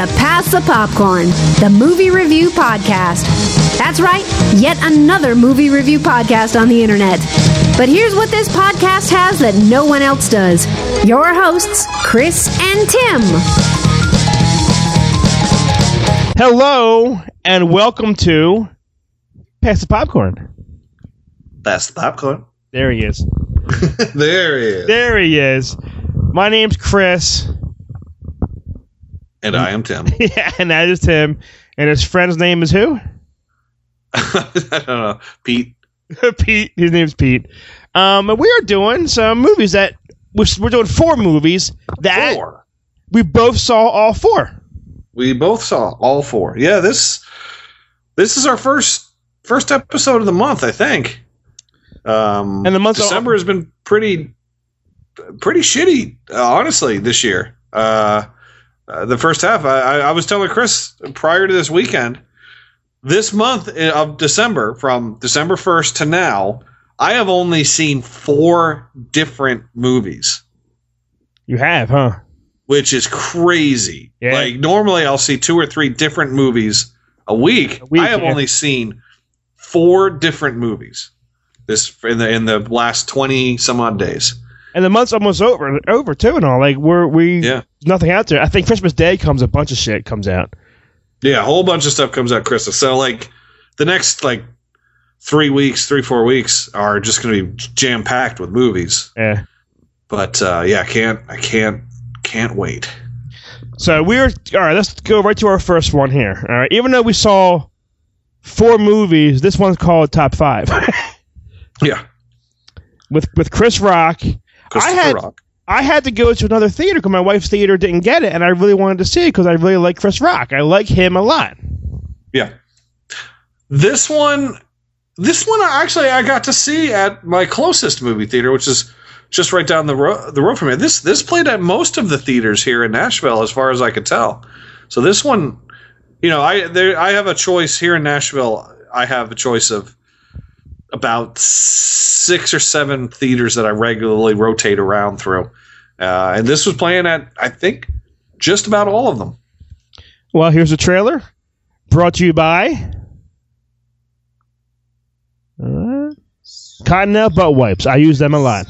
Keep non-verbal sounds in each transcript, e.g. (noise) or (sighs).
to Pass the Popcorn, the movie review podcast. That's right, yet another movie review podcast on the internet. But here's what this podcast has that no one else does your hosts, Chris and Tim. Hello and welcome to Pass the Popcorn. That's the popcorn. There he is. (laughs) there he is. There he is. My name's Chris. And I am Tim. (laughs) Yeah, and that is Tim. And his friend's name is who? (laughs) (laughs) I don't know. Pete. Pete. His name's Pete. Um, and we are doing some movies that we're, we're doing four movies that Four. we both saw all four. We both saw all four. Yeah, this this is our first first episode of the month, I think. Um And the month- December has been pretty pretty shitty, uh, honestly, this year. Uh, uh, the first half, I, I, was telling Chris prior to this weekend, this month of December, from December 1st to now, I have only seen four different movies. You have, huh? which is crazy. Yeah. Like normally I'll see two or three different movies a week. A week, I have yeah. only seen four different movies this in the in the last twenty some odd days. And the month's almost over, over too, and all. Like we're we, Yeah. there's nothing out there. I think Christmas Day comes, a bunch of shit comes out. Yeah, a whole bunch of stuff comes out Christmas. So like the next like three weeks, three four weeks are just going to be jam packed with movies. Yeah. But uh, yeah, I can't I can't can't wait. So we're all right. Let's go right to our first one here. All right. Even though we saw four movies, this one's called Top Five (laughs) Yeah, with with Chris Rock. Christopher had- Rock. I had to go to another theater because my wife's theater didn't get it, and I really wanted to see it because I really like Chris Rock. I like him a lot. Yeah. This one, this one, I actually I got to see at my closest movie theater, which is just right down the road the road from here. This this played at most of the theaters here in Nashville, as far as I could tell. So this one, you know, I there I have a choice here in Nashville. I have a choice of about six or seven theaters that I regularly rotate around through, uh, and this was playing at I think just about all of them. Well, here's a trailer brought to you by uh, Cottonelle Butt Wipes. I use them a lot.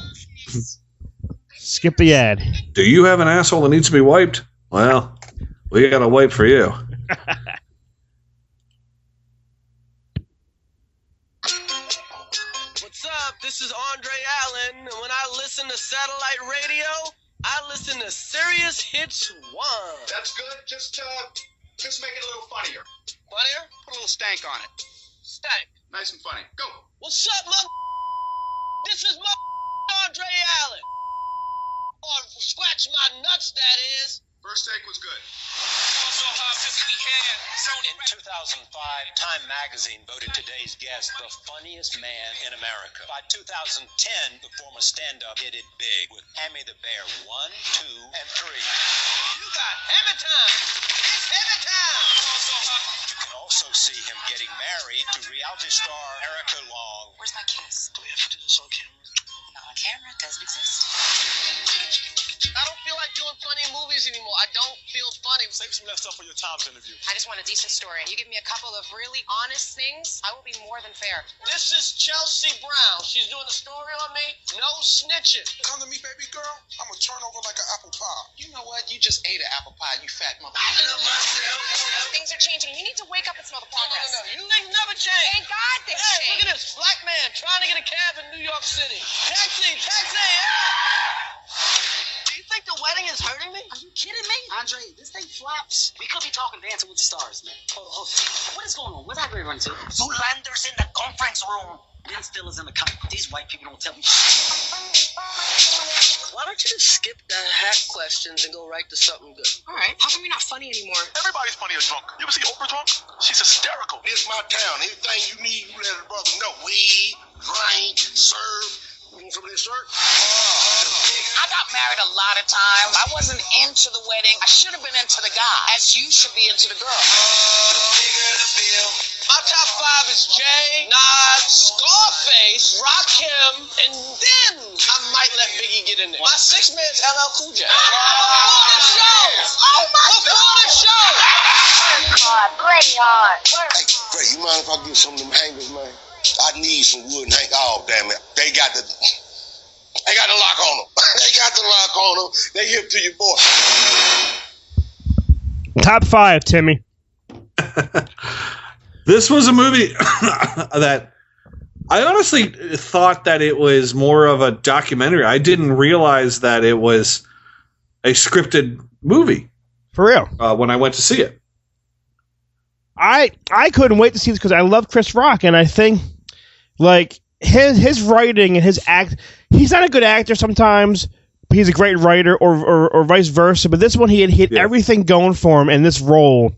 Skip the ad. Do you have an asshole that needs to be wiped? Well, we got a wipe for you. (laughs) to satellite radio, I listen to Sirius Hits 1. That's good. Just uh, just make it a little funnier. Funnier? Put a little stank on it. Stank. Nice and funny. Go. What's up, my (laughs) This is my (laughs) Andre Allen. Or scratch my nuts, that is. First take was good. In 2005, Time magazine voted today's guest the funniest man in America. By 2010, the former stand-up hit it big with Hammy the Bear 1, 2, and 3. You got hammer time. It's hammer time. You can also see him getting married to reality star Erica Long. Where's my kiss? Do we have to do this on camera? Not on camera. Doesn't exist. I don't feel like doing funny movies anymore. I don't feel funny. Save some of that stuff for your Times interview. I just want a decent story. You give me a couple of really honest things, I will be more than fair. This is Chelsea Brown. She's doing a story on me. No snitching. Come to me, baby girl. I'm gonna turn over like an apple pie. You know what? You just ate an apple pie, you fat mother. Things are changing. You need to wake up and smell the No, no, progress. no, no. You ain't never change. Trying to get a cab in New York City. Taxi, taxi. ah! Do you think the wedding is hurting me? Are you kidding me? Andre, this thing flops. We could be talking Dancing with the Stars, man. Hold on, hold on. What is going on? Where's that run to? Zoolander's in the conference room. Ben Stiller's in the cut. These white people don't tell me Why don't you just skip the hack questions and go right to something good? All right. How come you're not funny anymore? Everybody's funny or drunk. You ever see Oprah drunk? She's hysterical. It's my town. Anything you need, you let a brother know. Weed, drink, serve. You want some of this shirt? I uh-huh. Got married a lot of times. I wasn't into the wedding. I should have been into the guy, as you should be into the girl. My top five is Jay, Nas, Scarface, Rakim, and then I might let Biggie get in there. My six man's LL Cool J. Before the show. Oh my Before the show. hard, play hard. Hey, Fred, you mind if I get some of them hangers, man? I need some wood and hang. Oh, damn it. They got the. They got the lock on them. (laughs) they got the lock on them. They hip to your boy. Top five, Timmy. (laughs) This was a movie (coughs) that I honestly thought that it was more of a documentary. I didn't realize that it was a scripted movie For real. uh, when I went to see it. I I couldn't wait to see this because I love Chris Rock, and I think like his his writing and his act. He's not a good actor sometimes. But he's a great writer, or, or or vice versa. But this one, he had, hit Yeah. everything going for him, and this role,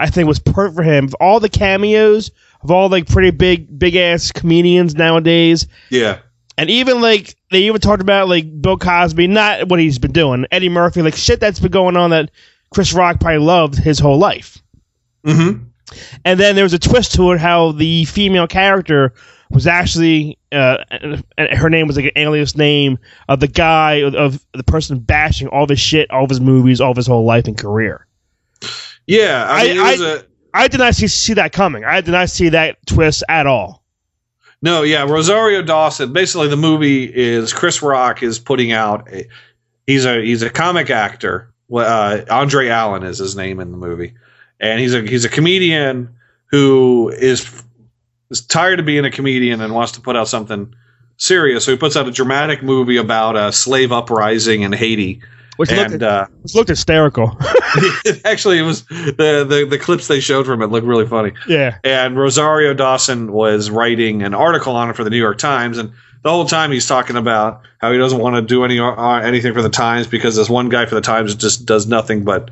I think, was perfect for him. Of all the cameos of all like pretty big big ass comedians nowadays, Yeah. and even like they even talked about like Bill Cosby, not what he's been doing, Eddie Murphy, like shit that's been going on that Chris Rock probably loved his whole life. Mm-hmm. And then there was a twist to it how the female character was actually uh, her name was like an alias name of the guy of, of the person bashing all of his shit, all of his movies, all of his whole life and career. Yeah. I, mean, I- it was a. I did not see, see that coming. I did not see that twist at all. No, yeah, Rosario Dawson. Basically, the movie is Chris Rock is putting out. A, he's a he's a comic actor. Uh, Andre Allen is his name in the movie, and he's a he's a comedian who is is tired of being a comedian and wants to put out something serious. So he puts out a dramatic movie about a slave uprising in Haiti, Which and looked, uh, which looked hysterical. (laughs) actually, it was the, the the clips they showed from it looked really funny yeah. and Rosario Dawson was writing an article on it for the New York Times, and the whole time he's talking about how he doesn't want to do any uh, anything for the Times because this one guy for the Times just does nothing but,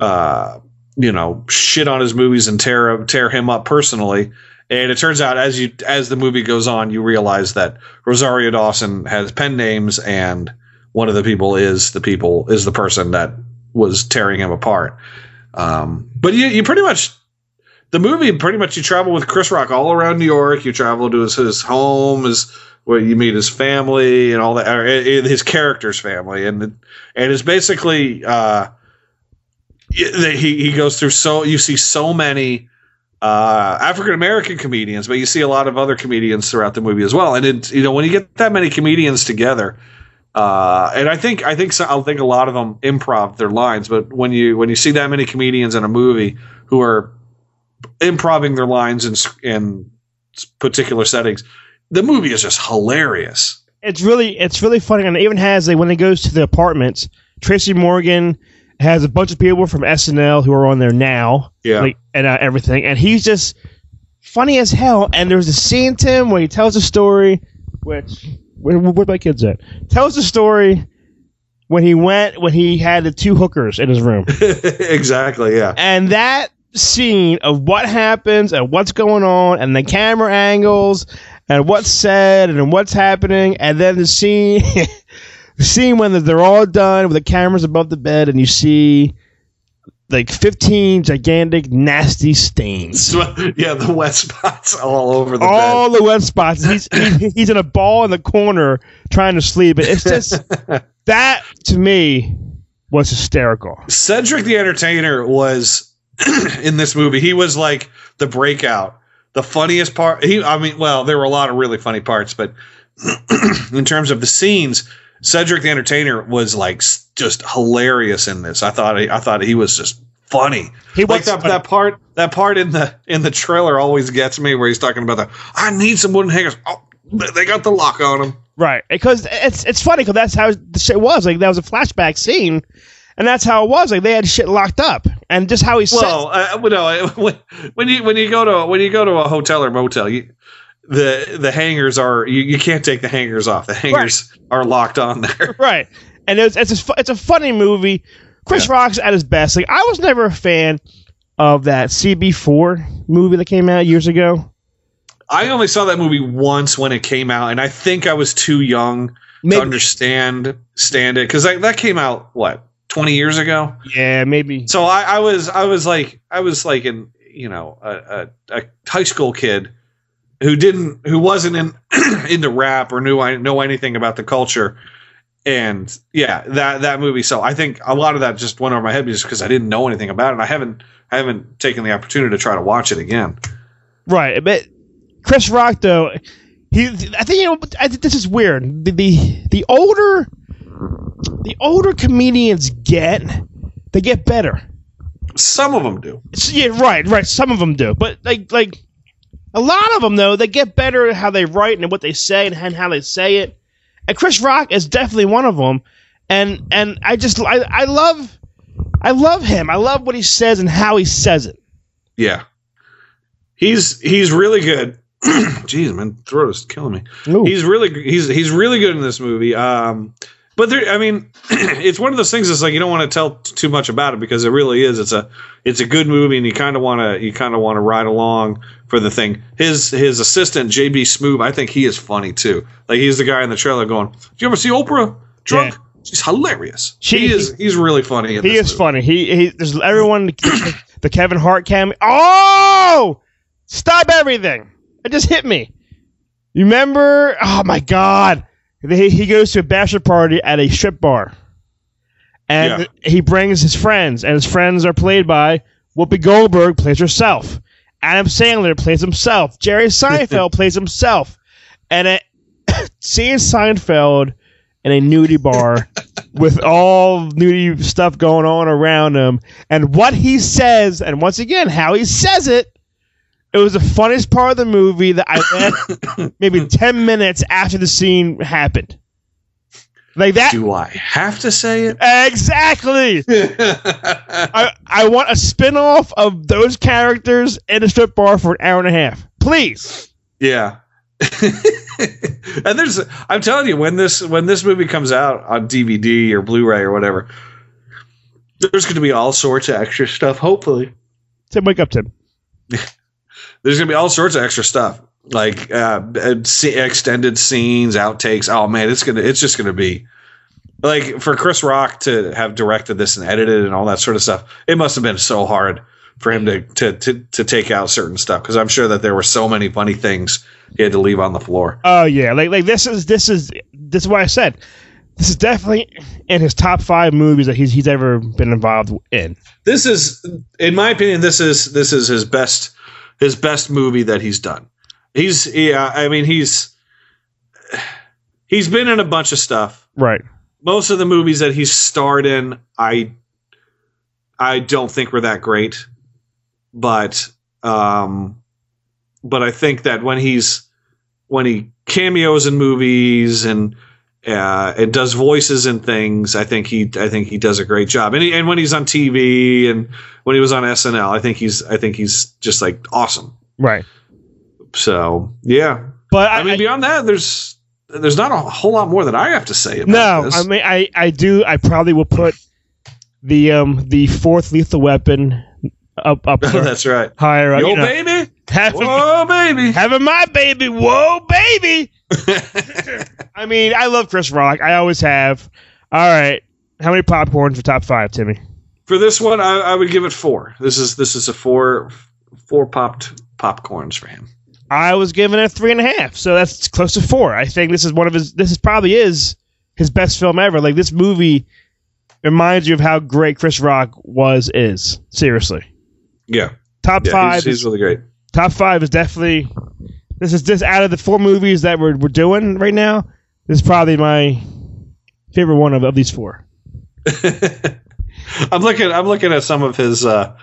uh, you know, shit on his movies and tear tear him up personally. And it turns out as you as the movie goes on, you realize that Rosario Dawson has pen names, and one of the people is the people is the person that was tearing him apart. Um, but you you pretty much the movie pretty much you travel with Chris Rock all around New York. You travel to his, his home, his where you meet his family and all that, or, uh, his character's family, and and it's basically uh, he he goes through so you see so many uh, African American comedians, but you see a lot of other comedians throughout the movie as well. And it you know when you get that many comedians together. Uh, and I think I think so, I think a lot of them improv their lines, but when you when you see that many comedians in a movie who are improving their lines in in particular settings, the movie is just hilarious. it's really it's really funny and it even has like when it goes to the apartments tracy morgan has a bunch of people from snl who are on there now Yeah. like, and uh, everything and he's just funny as hell and there's a scene tim where he tells a story which where, where my kids at tells the story when he went when he had the two hookers in his room (laughs) exactly, yeah. and that scene of what happens and what's going on and the camera angles and what's said and what's happening and then the scene (laughs) the scene when they're all done with the cameras above the bed and you see like 15 gigantic nasty stains yeah, the wet spots all over the bed. all the wet spots he's, he, he's in a ball in the corner trying to sleep it's just (laughs) that to me was hysterical. Cedric the Entertainer was (clears throat) in this movie. He was like the breakout, the funniest part. He, I mean, well, there were a lot of really funny parts, but (clears throat) in terms of the scenes, Cedric the Entertainer was like just hilarious in this. I thought, I thought he was just funny. he like was that, that part that part in the in the trailer always gets me where he's talking about the I need some wooden hangers. Oh, they- got the lock on them. Right, because it's it's funny because that's how the shit was. Like that was a flashback scene, and that's how it was. Like they had shit locked up, and just how he said, Well, uh, well, no, (laughs) when you when you go to when you go to a hotel or motel, you, the the hangers are you, you can't take the hangers off. The hangers are locked on there. (laughs) right, and it's it's a, it's a funny movie. Chris Rock's at his best. Like I was never a fan of that CB4 movie that came out years ago. I only saw that movie once when it came out, and I think I was too young Maybe- to understand stand it because that came out what twenty years ago. Yeah, maybe. So I, I was I was like I was like in you know a, a, a high school kid who didn't who wasn't in (clears throat) into rap or knew I know anything about the culture. And yeah, that that movie. So I think a lot of that just went over my head just because I didn't know anything about it. I haven't I haven't taken the opportunity to try to watch it again. Right, but Chris Rock though, he I think you know I think this is weird. The, the the older the older comedians get, they get better. Some of them do. Yeah, right, right. Some of them do, but like like a lot of them though, they get better at how they write and what they say and how they say it. And Chris Rock is definitely one of them. And and I just I, I love I love him. I love what he says and how he says it. Yeah, he's he's really good. (clears throat) Jeez, man, throat is killing me. Ooh. He's really he's he's really good in this movie. Um, but there, I mean, (clears throat) it's one of those things. It's like you don't want to tell t- too much about it because it really is. It's a it's a good movie, and you kind of want to you kind of want to ride along for the thing. His his assistant JB Smoove, I think he is funny too. Like he's the guy in the trailer going, "Do you ever see Oprah drunk?" She's hilarious. She- he is he's really funny. In He is movie. funny. He he. There's everyone. The Kevin Hart cam. Oh! Stop everything! It just hit me. You remember? Oh my God! He, he goes to a bachelor party at a strip bar, and he brings his friends, and his friends are played by Whoopi Goldberg plays herself, Adam Sandler plays himself, Jerry (laughs) Seinfeld plays himself, and it, (coughs) seeing Seinfeld in a nudie bar (laughs) with all nudie stuff going on around him, and what he says, and once again how he says it. It was the funniest part of the movie that I (coughs) maybe (coughs) ten minutes after the scene happened. Like that. Do I have to say it? Exactly. (laughs) I I want a spin-off of those characters in a strip bar for an hour and a half. Please. Yeah. (laughs) and there's I'm telling you when this when this movie comes out on DVD or Blu-ray or whatever there's going to be all sorts of extra stuff hopefully. Tim, wake up, Tim. (laughs) There's going to be all sorts of extra stuff like uh, extended scenes, outtakes. Oh man, it's going to it's just going to be like for Chris Rock to have directed this and edited and all that sort of stuff. It must have been so hard for him to to to, to take out certain stuff because I'm sure that there were so many funny things he had to leave on the floor. Oh yeah, like like this is this is this is what I said. This is definitely in his top five movies that he's he's ever been involved in. this is in my opinion this is this is his best his best movie that he's done he's yeah i mean he's he's been in a bunch of stuff Right. most of the movies that he's starred in i i don't think were that great but um but i think that when he's when he cameos in movies and uh, and does voices and things. I think he, I think he does a great job. And he, and when he's on TV and when he was on SNL, I think he's, I think he's just like awesome. Right. So yeah, But I, I mean, beyond that, there's, there's not a whole lot more that I have to say about no, this. I mean I I do I probably will put the um the fourth lethal weapon up up (laughs) there, That's right. higher up. Yo, you know. baby. Having, Whoa, baby. having my baby. Whoa, baby. (laughs) I mean, I love Chris Rock. I always have. All right. How many popcorns for top five, Timmy? For this one, I, I would give it four. This is, this is a four, four popped popcorns for him. I was giving it three and a half, so that's close to four. I think this is one of his. This is probably is his best film ever. Like this movie reminds you of how great Chris Rock was. Is seriously Yeah. top Yeah, five. he's, he's is, really great. top five is definitely. This is just out of the four movies that we're we're doing right now. This is probably my favorite one of, of these four. (laughs) I'm looking. I'm looking at some of his uh,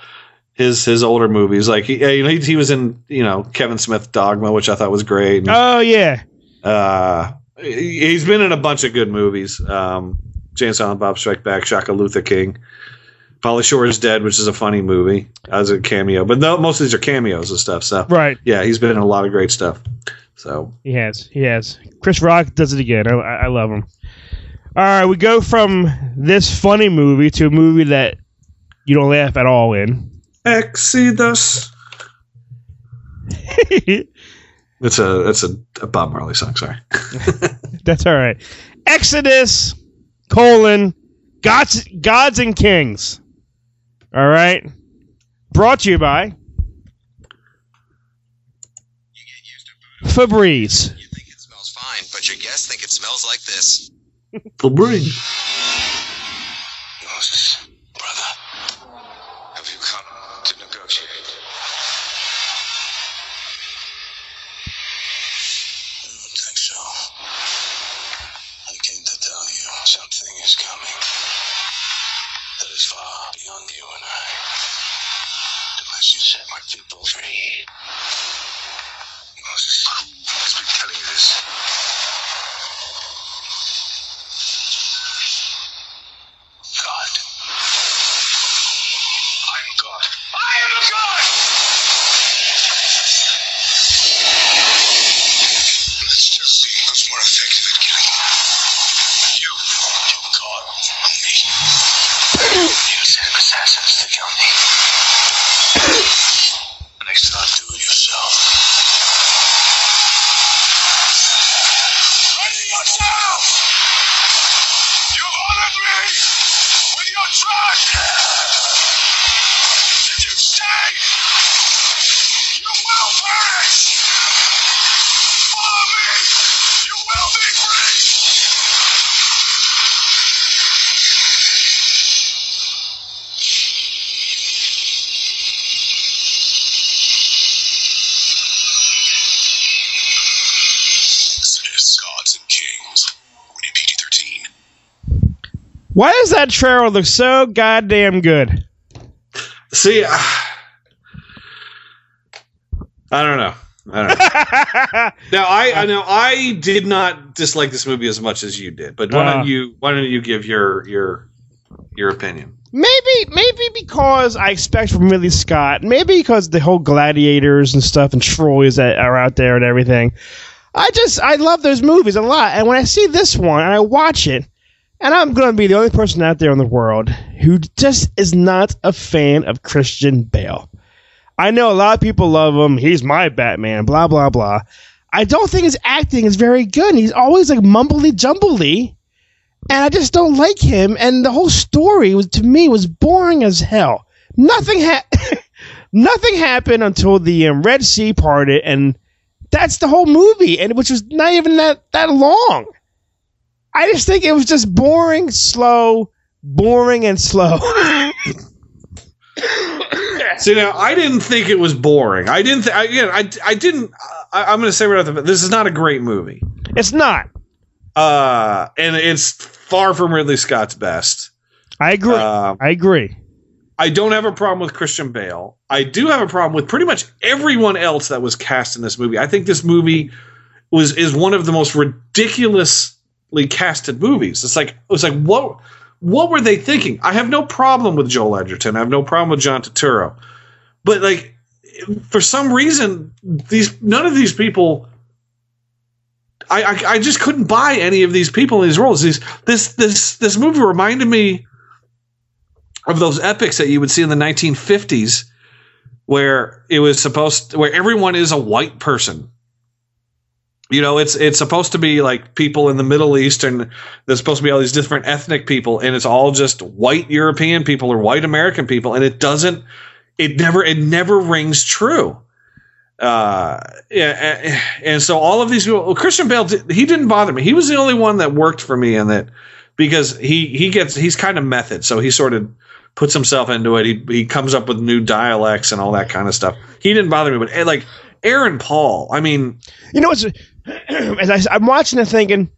his his older movies. Like he, you know, he, he was in you know Kevin Smith Dogma, which I thought was great. And, Oh yeah, uh, he- he's been in a bunch of good movies. Um, Jay and Silent Bob Strike Back, Shaka Luther King, Pauly Shore is Dead, which is a funny movie as a cameo. But no, most of these are cameos and stuff. So right. yeah, he's been in a lot of great stuff. So He has. He has. Chris Rock does it again. I, I love him. All right, we go from this funny movie to a movie that you don't laugh at all in. Exodus. (laughs) It's a it's a, a Bob Marley song. Sorry. (laughs) That's all right. Exodus colon gods gods and kings. All right. Brought to you by Febreze. You think it smells fine, but your guests think it smells like this. Febreze. Why does that trailer look so goddamn good? See, uh, I don't know. I don't know. (laughs) now I, I know I did not dislike this movie as much as you did, but why Uh. don't you why don't you give your your your opinion? Maybe, maybe because I expect from Ridley Scott. Maybe because the whole gladiators and stuff and Troy's that are out there and everything. I just I love those movies a lot, and when I see this one and I watch it, and I'm going to be the only person out there in the world who just is not a fan of Christian Bale. I know a lot of people love him. He's my Batman. Blah blah blah. I don't think his acting is very good. He's always like mumbly jumbly and I just don't like him. And the whole story was to me was boring as hell. Nothing ha- (laughs) nothing happened until the um, Red Sea parted, and that's the whole movie, and which was not even that that long. I just think it was just boring, slow, boring, and slow. (laughs) See now, I didn't think it was boring. I didn't. Th- I, again, I I didn't. I, I'm going to say right off the bat, this is not a great movie. it's not. Uh, and it's far from Ridley Scott's best. I agree. Uh, I agree. I don't have a problem with Christian Bale. I do have a problem with pretty much everyone else that was cast in this movie. I think this movie was is one of the most ridiculously casted movies. It's like it was like what what were they thinking? I have no problem with Joel Edgerton. I have no problem with John Turturro. But like for some reason these none of these people I, I, I just couldn't buy any of these people in these roles. These this this this movie reminded me of those epics that you would see in the 1950s where it was supposed where everyone is a white person you know it's it's supposed to be like people in the middle east and there's supposed to be all these different ethnic people and it's all just white european people or white american people and it doesn't it never it never rings true. Uh yeah and, so all of these people well, christian bale he didn't bother me. He was the only one that worked for me in that because he he gets he's kind of method. So he sort of puts himself into it. He, he comes up with new dialects and all that kind of stuff. He didn't bother me but eh, like aaron paul i mean You know what's (clears throat) as I, I'm watching it thinking,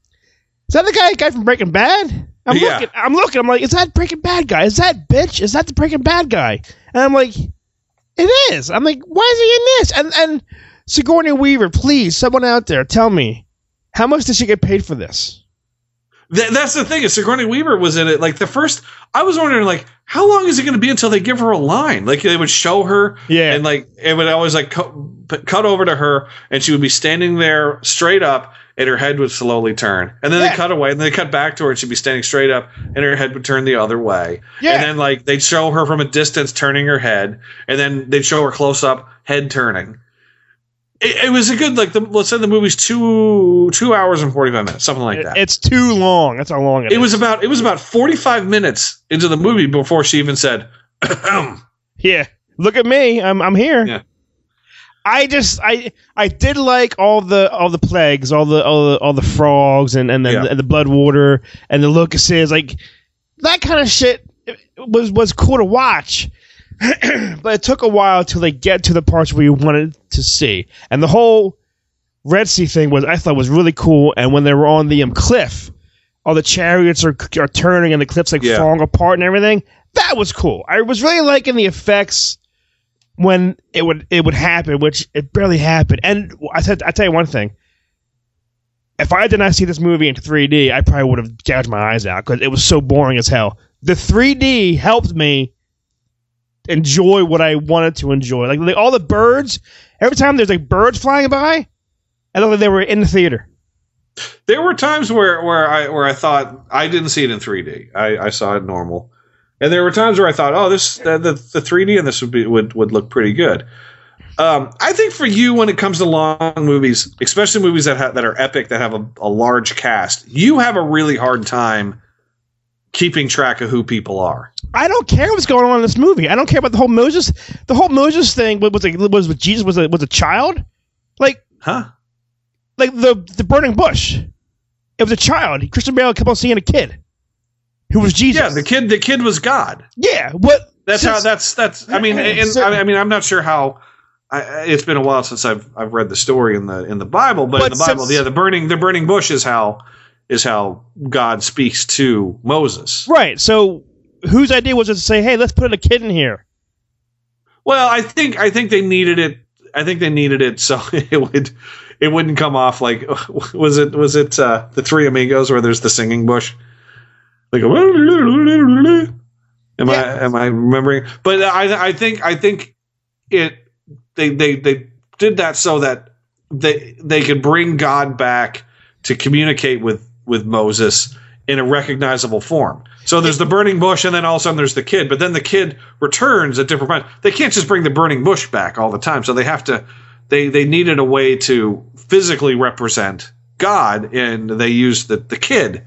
is that the guy guy from Breaking Bad? I'm Yeah. looking. I'm looking. I'm like, is that Breaking Bad guy? Is that bitch? Is that the Breaking Bad guy? And I'm like, it is. I'm like, why is he in this? And and Sigourney Weaver, please, someone out there, tell me, how much did she get paid for this? Th- that's the thing. Is Sigourney Weaver was in it. Like the first, I was wondering, like, how long is it going to be until they give her a line? Like they would show her, Yeah. and like it would always like cut, cut over to her, and she would be standing there straight up, and her head would slowly turn, and then Yeah. they cut away, and then they cut back to her, and she'd be standing straight up, and her head would turn the other way, Yeah. and then like they'd show her from a distance turning her head, and then they'd show her close up, head turning. It, it was a good like the let's say the movie's two two hours and forty five minutes, something like that. It's too long. That's how long it, It is. was about it was about 45 minutes into the movie before she even said (clears throat) Yeah. Look at me. I'm I'm here. Yeah. I just I I did like all the all the plagues, all the all the all the frogs and and then Yeah. the, and the blood water and the locusts, like that kind of shit was was cool to watch. (clears throat) but it took a while till they get to the parts where you wanted to see, and the whole Red Sea thing was I thought was really cool. And when they were on the um, cliff, all the chariots are are turning and the cliff's like Yeah. falling apart and everything. That was cool. I was really liking the effects when it would it would happen, which it barely happened. And I said I tell you one thing. If I did not see this movie in 3D, I probably would have gouged my eyes out because it was so boring as hell. The 3D helped me enjoy what I wanted to enjoy. Like, like all the birds, every time there's like birds flying by, I thought like they were in the theater. There were times where, where I where I thought I didn't see it in 3D. I, I saw it normal, and there were times where I thought, oh, this the the, the 3D in this would be would would look pretty good. Um, I think for you, when it comes to long movies, especially movies that ha- that are epic, that have a, a large cast, you have a really hard time keeping track of who people are. I don't care what's going on in this movie. I don't care about the whole Moses. The whole Moses thing was was, like, was with Jesus was a was a child, like Huh? like the the burning bush. It was a child. Christian Bale kept on seeing a kid who was Jesus. Yeah, the kid the kid was God. Yeah, what? That's since- how. That's that's. I mean, and, I mean, I'm not sure how. I, it's been a while since I've I've read the story in the in the Bible, but, in the Bible, since- yeah, the burning the burning bush is how is how God speaks to Moses. right. So whose idea was it to say, "Hey, let's put a kid in here"? Well, I think I think they needed it. I think they needed it so (laughs) it would it wouldn't come off like (laughs) was it was it uh, the Three Amigos where there's the singing bush like am I am I remembering? But I I think I think it they they they did that so that they they could bring God back to communicate with with Moses in a recognizable form. So there's the burning bush, and then all of a sudden there's the kid. But then the kid returns at different points. They can't just bring the burning bush back all the time. So they have to. They they needed a way to physically represent God, and they used the the kid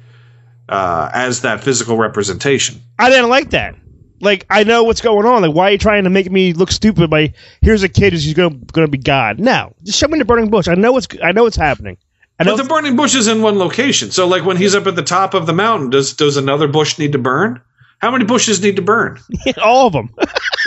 uh, as that physical representation. I didn't like that. Like I know what's going on. Like why are you trying to make me look stupid by here's a kid who's going to be God? No, just show me the burning bush. I know what's I know what's happening. I But the burning bush is in one location. So like when he's up at the top of the mountain, does does another bush need to burn? How many bushes need to burn? (laughs) all of them.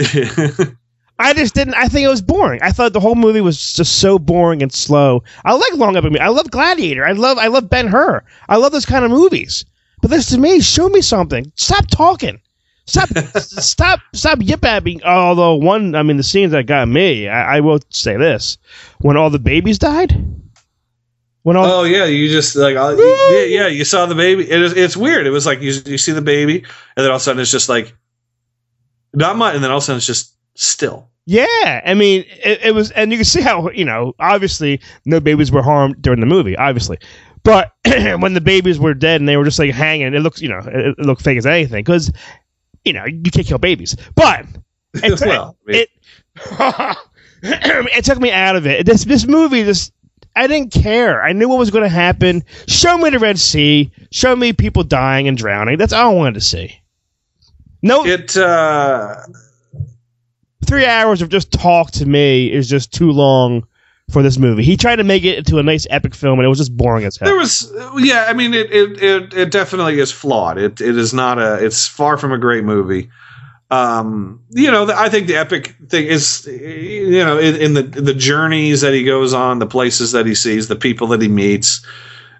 (laughs) (laughs) I just didn't. I think it was boring. I thought the whole movie was just so boring and slow. I like Long Up and I love Gladiator. I love I love Ben Hur. I love those kind of movies. But this to me, show me something. Stop talking. Stop stop stop yip at me. Although one, I mean, the scenes that got me, I, I will say this: when all the babies died, when all Oh yeah, you just like yeah, yeah, you saw the baby. It is it's weird. It was like you you see the baby, and then all of a sudden it's just like not much, and then all of a sudden it's just still. Yeah, I mean, it, it was, and you can see how you know, obviously, no babies were harmed during the movie, obviously, but (clears throat) when the babies were dead and they were just like hanging, it looks, you know, it, it looked fake as anything because, you know, you can't kill babies, but (laughs) it, Well, it, (laughs) it took me out of it. This this movie, this I didn't care. I knew what was going to happen. Show me the Red Sea. Show me people dying and drowning. That's all I wanted to see. No, It uh three hours of just talk to me is just too long for this movie. He tried to make it into a nice epic film, and it was just boring as hell. there was yeah. I mean it it it, it definitely is flawed. It it is not a. It's far from a great movie. Um, you know, I think the epic thing is, you know, in, in the the journeys that he goes on, the places that he sees, the people that he meets,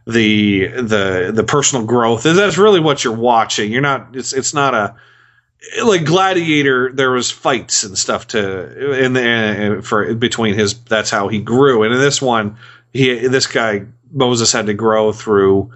the the the personal growth. That's really what you're watching. You're not. It's it's not a like Gladiator. There was fights and stuff to in the for between his. That's how he grew. And in this one, he this guy Moses had to grow through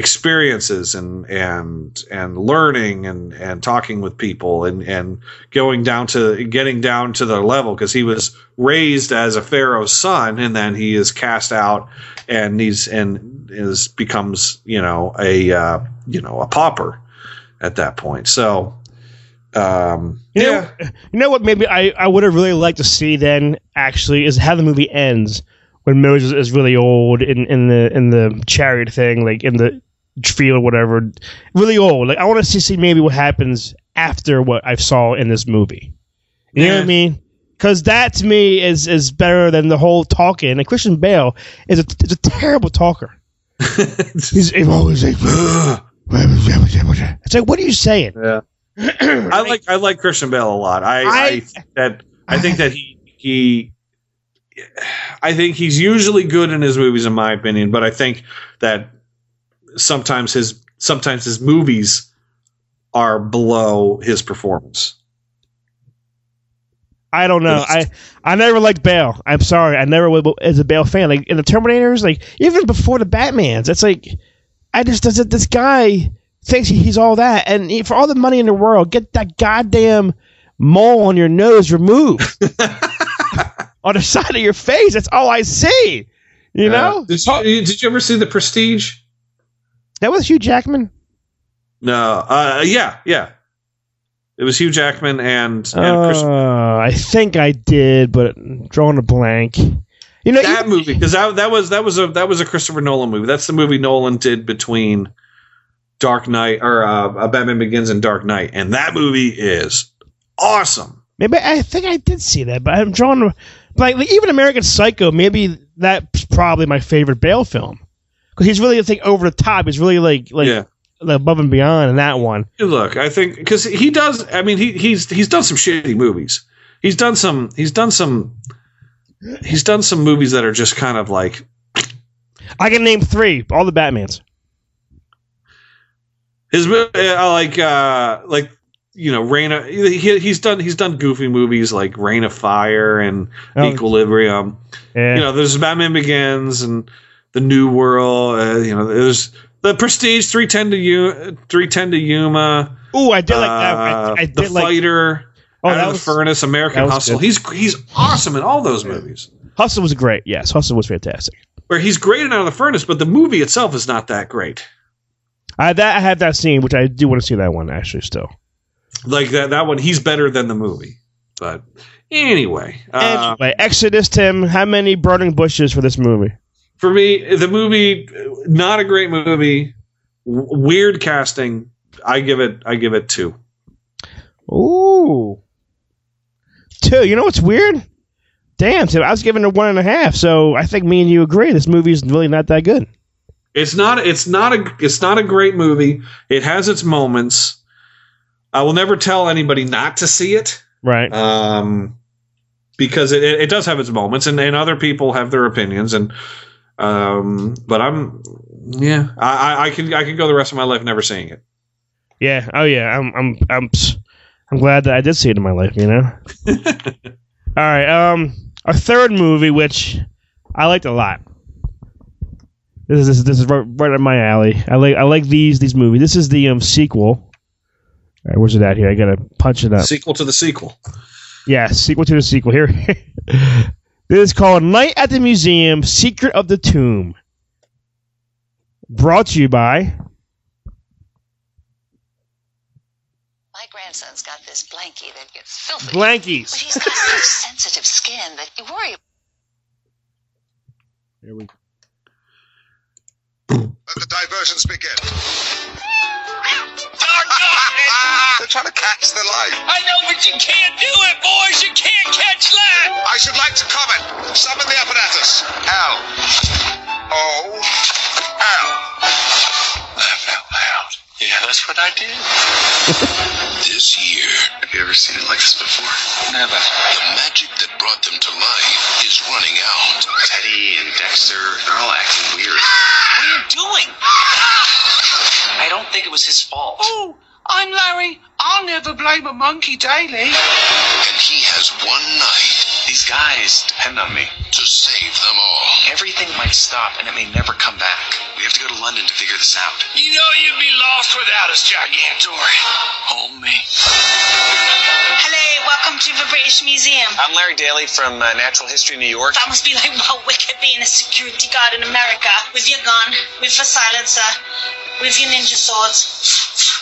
experiences and and and learning and and talking with people and and going down to getting down to the level because he was raised as a pharaoh's son and then he is cast out and he's and is becomes you know a uh, you know a pauper at that point so um You know, yeah you know what? Maybe I, I would have really liked to see then actually is how the movie ends when Moses is really old in, in the in the chariot thing, like in the field, whatever, really old. Like I want to see, see maybe what happens after what I saw in this movie. You know what I mean? Because that to me is is better than the whole talking. And Christian Bale is a is a terrible talker. (laughs) he's, he's always like, it's like, what are you saying? Yeah. (clears throat) I like I like Christian Bale a lot. I, I, I- think that I think that he he I think he's usually good in his movies in my opinion, but I think that sometimes his sometimes his movies are below his performance. I don't know. I I never liked Bale. I'm sorry. I never was as a Bale fan. Like in the Terminators, like even before the Batman's, it's like I just does this guy thinks he's all that, and he- for all the money in the world, get that goddamn mole on your nose removed (laughs) on the side of your face. That's all I see. You know, did you, did you ever see The Prestige? That was Hugh Jackman. No. Uh, yeah, yeah. It was Hugh Jackman and, and Chris, Uh, I think I did, but drawing a blank. You know, that movie because that, that was that was a that was a Christopher Nolan movie. That's the movie Nolan did between Dark Knight or uh, Batman Begins and Dark Knight, and that movie is awesome. Maybe I think I did see that, but I'm drawing like, like even American Psycho. Maybe that's probably my favorite Bale film because he's really I think over the top. He's really like like Yeah. above and beyond in that one. Look, I think because he does. I mean, he he's he's done some shitty movies. He's done some. He's done some. He's done some movies that are just kind of like I can name three, all the Batmans. his uh, like uh like you know Reign. of- He, he's done he's done goofy movies like Reign of Fire and Oh. Equilibrium. Yeah. You know, there's Batman Begins and the New World. Uh, you know, there's the Prestige three ten to you three ten to Yuma. Ooh, I did like that. I, Uh, I the did like Fighter. Oh, Out that of the Furnace, American Hustle. good. He's he's awesome in all those movies. Hustle was great. Yes, Hustle was fantastic. Where he's great in Out of the Furnace, but the movie itself is not that great. I that I had that scene, which I do want to see that one actually still. Like that that one, he's better than the movie. But anyway, uh, Anyway, Exodus, Tim. How many burning bushes for this movie? For me, the movie not a great movie. W- weird casting. I give it. I give it two. Ooh. Two. You know what's weird? Damn, Tim. I was giving it one and a half, so I think me and you agree. This movie is really not that good. It's not. It's not a. It's not a great movie. It has its moments. I will never tell anybody not to see it. Right. Um, because it, it does have its moments, and, and other people have their opinions, and um, but I'm yeah, I, I- can I can go the rest of my life never seeing it. Yeah. Oh yeah. I'm. I'm. I'm. I'm glad that I did see it in my life. You know. (laughs) All right. Um. Our third movie, which I liked a lot. This is this is, this is right, right up my alley. I like I like these these movies. This is the um sequel. All right, where's it at here? I gotta punch it up. Sequel to the sequel. Yeah, sequel to the sequel. Here, (laughs) this is called Night at the Museum: Secret of the Tomb. Brought to you by My grandson's got this blankie that gets filthy. Blankies. But he's got such sensitive skin that you worry Here we go. Let the diversions begin. (laughs) They're trying to catch the light. I know, but you can't do it, boys. You can't catch light. I should like to comment. Summon the apparatus. Hal. Oh, Hal. Laugh out loud. Yeah, that's what I did. (laughs) This year. Have you ever seen it like this before? Never. The magic that brought them to life is running out. Teddy and Dexter, they're all acting weird. (gasps) What are you doing? I don't think it was his fault. Oh, I'm Larry. I'll never blame a monkey daily. And he has one night These guys depend on me. to save them all. Everything might stop and it may never come back. We have to go to London to figure this out. You know you'd be lost without us, Gigantor. Hold me. Hello, welcome to the British Museum. I'm Larry Daley from uh, Natural History New York. That must be like well wicked being a security guard in America with your gun, with the silencer, with your ninja swords.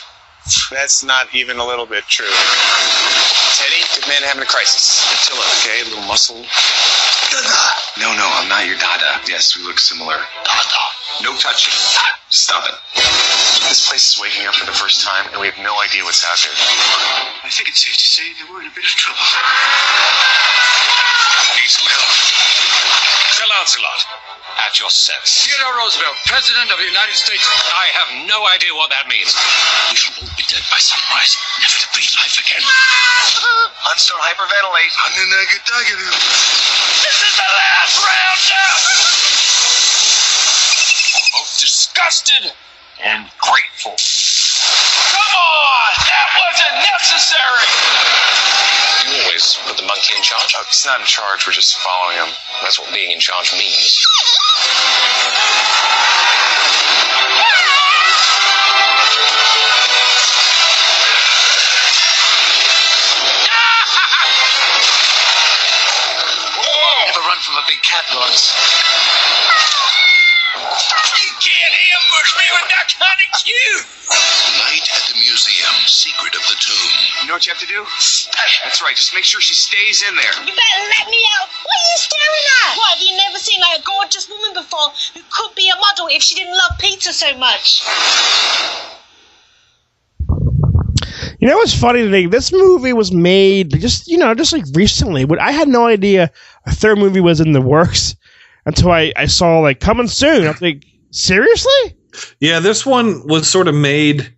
That's not even a little bit true. Teddy, good man having a crisis. Attila, okay, a little muscle. Dada. No, no, I'm not your Dada. Yes, we look similar. Dada. No touching. Stop it. This place is waking up for the first time, and we have no idea what's out there. I think it's safe to say that we're in a bit of trouble. Need some help. Sir Lancelot, at your service. Theodore Roosevelt, President of the United States. I have no idea what that means. We shall all be dead by sunrise, never to breathe life again. (laughs) Huns don't hyperventilate. This is the last roundup! Both disgusted and grateful. Come on! That wasn't necessary! You always put the monkey in charge. Oh, he's not in charge. We're just following him. That's what being in charge means. (laughs) Never run from a big cat, Lawrence. You can't ambush me with that kind of cue! Night at the museum. Secret of the tomb. You know what you have to do? That's right. Just make sure she stays in there. You better let me out. What are you staring at? What, have you never seen like a gorgeous woman before who could be a model if she didn't love pizza so much? You know what's funny to me? This movie was made just you know just like recently. But I had no idea a third movie was in the works until I, I saw like coming soon. I was like, seriously? Yeah, this one was sort of made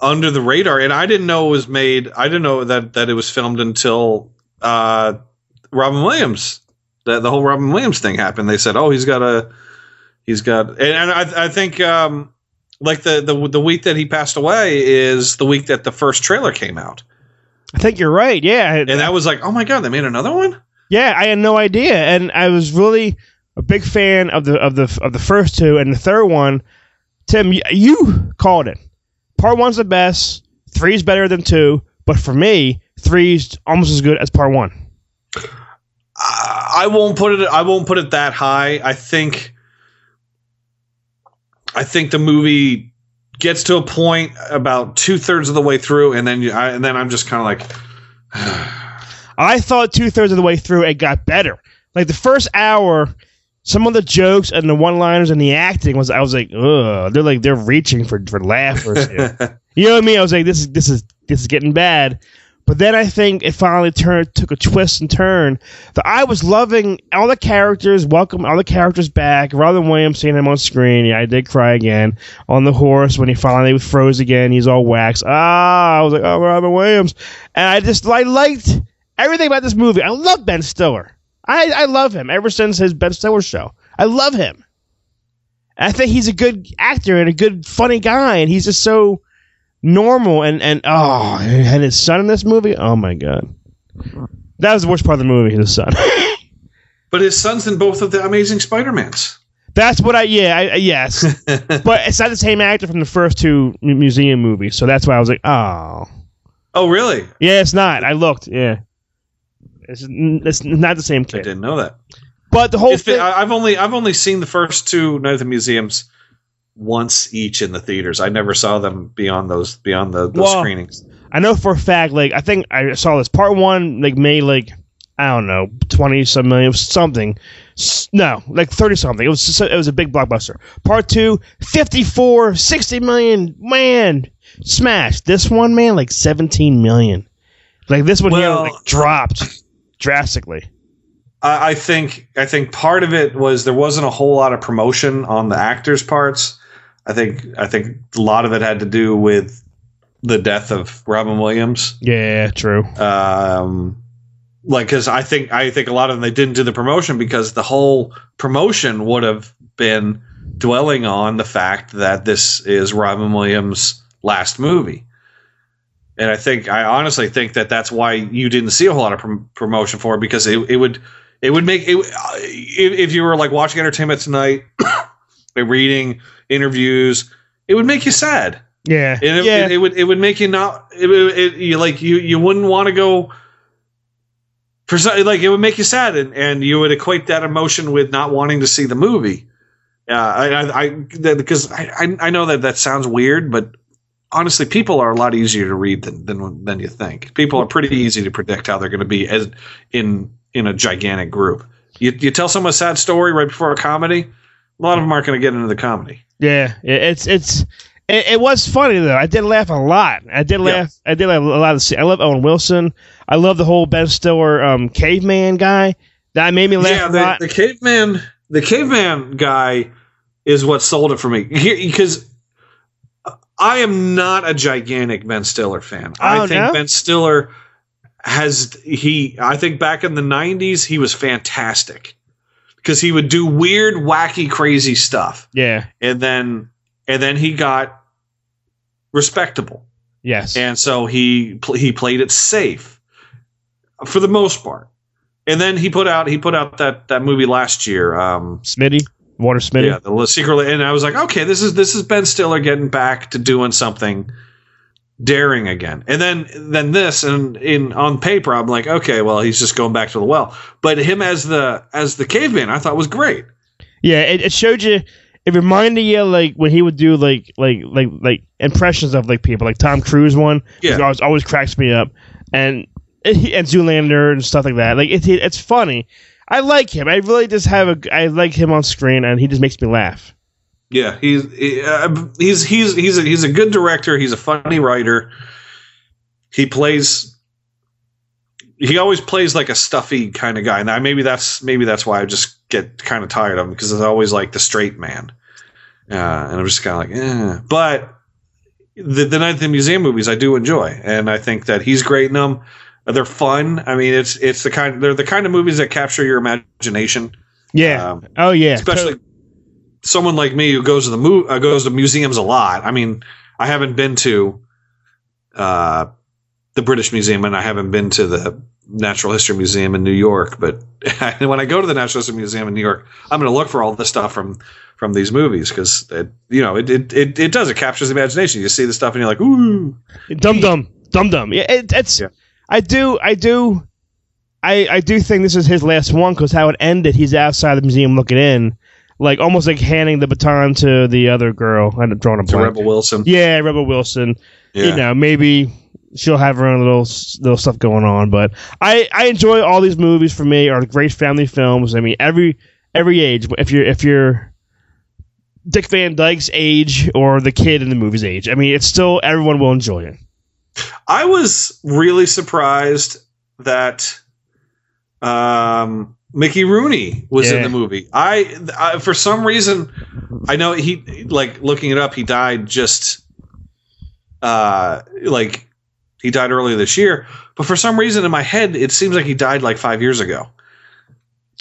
under the radar, and I didn't know it was made. I didn't know that that it was filmed until uh, Robin Williams. That the whole Robin Williams thing happened. They said, "Oh, he's got a, he's got," and, and I, I think um, like the, the the week that he passed away is the week that the first trailer came out, I think you're right. Yeah, and that was like, oh my god, they made another one. Yeah, I had no idea, and I was really a big fan of the of the of the first two, and the third one. Tim, you, you called it. Part one's the best. Three's better than two, but for me, three's almost as good as part one. I won't put it. I won't put it that high. I think. I think the movie gets to a point about two thirds of the way through, and then you, I, and then I'm just kind of like, (sighs) I thought two thirds of the way through it got better. Like the first hour, some of the jokes and the one liners and the acting was I was like, ugh, they're like they're reaching for for laughers. (laughs) you know what I mean? I was like, this is this is this is getting bad. But then I think it finally turned took a twist and turn. That I was loving all the characters, welcome all the characters back. Robin Williams seeing him on screen. Yeah, I did cry again on the horse when he finally froze again. He's all waxed. Ah, I was like, oh, Robin Williams, and I just I liked everything about this movie. I love Ben Stiller. I, I love him ever since his Ben Stiller show. I love him. I think he's a good actor and a good funny guy, and he's just so normal and and oh, and his son in this movie. Oh my god, that was the worst part of the movie. His son. (laughs) but his son's in both of the Amazing Spider-Mans. That's what I yeah I, yes, (laughs) but it's not the same actor from the first two museum movies, so that's why I was like, oh, Oh, really? yeah, it's not. I looked, yeah, it's it's not the same I didn't know that. But the whole It's thing, I've only I've only seen the first two Night at the Museums once each in the theaters. I never saw them beyond those beyond the, those Well, screenings. I know for a fact, like I think I saw this part one, like made like I don't know, twenty some million, it was something. No, like thirty something. It was just, it was a big blockbuster. Part two, 54, 60 million. Man, smash. This one, man, like seventeen million. Like this one Well- here, like dropped drastically. I, I think I think part of it was there wasn't a whole lot of promotion on the actors' parts. I think I think a lot of it had to do with the death of Robin Williams. Yeah, true. Um, like because I think I think a lot of them they didn't do the promotion because the whole promotion would have been dwelling on the fact that this is Robin Williams' last movie. And I think I honestly think that that's why you didn't see a whole lot of prom- promotion for it because it, it would it would make it uh, if, if you were like watching Entertainment Tonight, (coughs) reading interviews, it would make you sad. Yeah, And it, yeah. it, it would it would make you not it, would- it, you like you you wouldn't want to go for some, like it would make you sad and, and you would equate that emotion with not wanting to see the movie. Yeah, I I, I because I, I I know that that sounds weird, but honestly, people are a lot easier to read than than, than you think. People are pretty easy to predict how they're going to be as in in a gigantic group. You you tell someone a sad story right before a comedy, a lot of them aren't going to get into the comedy. Yeah, it- it's it's it, it was funny though. I did laugh a lot. I did laugh. I did laugh a lot of. I love Owen Wilson. I love the whole Ben Stiller um, caveman guy. That made me laugh yeah, a the, lot. the caveman, the caveman guy is what sold it for me because I am not a gigantic Ben Stiller fan. I Oh, think no? Ben Stiller has he. I think back in the '90s he was fantastic because he would do weird, wacky, crazy stuff, yeah. and then and then he got respectable. Yes. And so he he played it safe for the most part. And then he put out he put out that that movie last year. Um, Smitty, Walter Mitty. yeah, the secret. And I was like, okay, this is this is Ben Stiller getting back to doing something daring again. And then then this and in on paper, I'm like, okay, well, he's just going back to the well. But him as the as the caveman, I thought was great. Yeah, it, it showed you. It reminded you like when he would do like like like like impressions of like people, like Tom Cruise one. Yeah. always always cracks me up, and and Zoolander and stuff like that. Like it's it's funny. I like him. I really just have a. I like him on screen, and he just makes me laugh. Yeah, he's he- uh, he's he's he's a, he's a good director. He's a funny writer. He plays. He always plays like a stuffy kind of guy, and I, maybe that's maybe that's why I just get kind of tired of him because it's always like the straight man, uh, and I'm just kind of like, eh. But the the Night at the Museum movies I do enjoy, and I think that he's great in them. They're fun. I mean, it's it's the kind they're the kind of movies that capture your imagination. Yeah. Um, oh yeah. especially someone like me who goes to the mu- uh, goes to museums a lot. I mean, I haven't been to uh, the British Museum and I haven't been to the Natural History Museum in New York. But (laughs) when I go to the Natural History Museum in New York, I'm going to look for all this stuff from from these movies because it, you know it, it it it does it captures the imagination. You see the stuff and you're like, ooh, Dum dum, dum dum. Yeah, it, it's. I do, I do, I I do think this is his last one because how it ended. He's outside the museum looking in, like almost like handing the baton to the other girl. I'm drawing a to. Rebel Wilson. Yeah, Rebel Wilson. Yeah. You know, maybe she'll have her own little little stuff going on. But I I enjoy all these movies. For me, are great family films. I mean, every every age. If you're if you're Dick Van Dyke's age or the kid in the movie's age, I mean, it's still everyone will enjoy it. I was really surprised that um, Mickey Rooney was in the movie. I, I for some reason I know he like looking it up. He died just uh like he died earlier this year, but for some reason in my head it seems like he died like five years ago.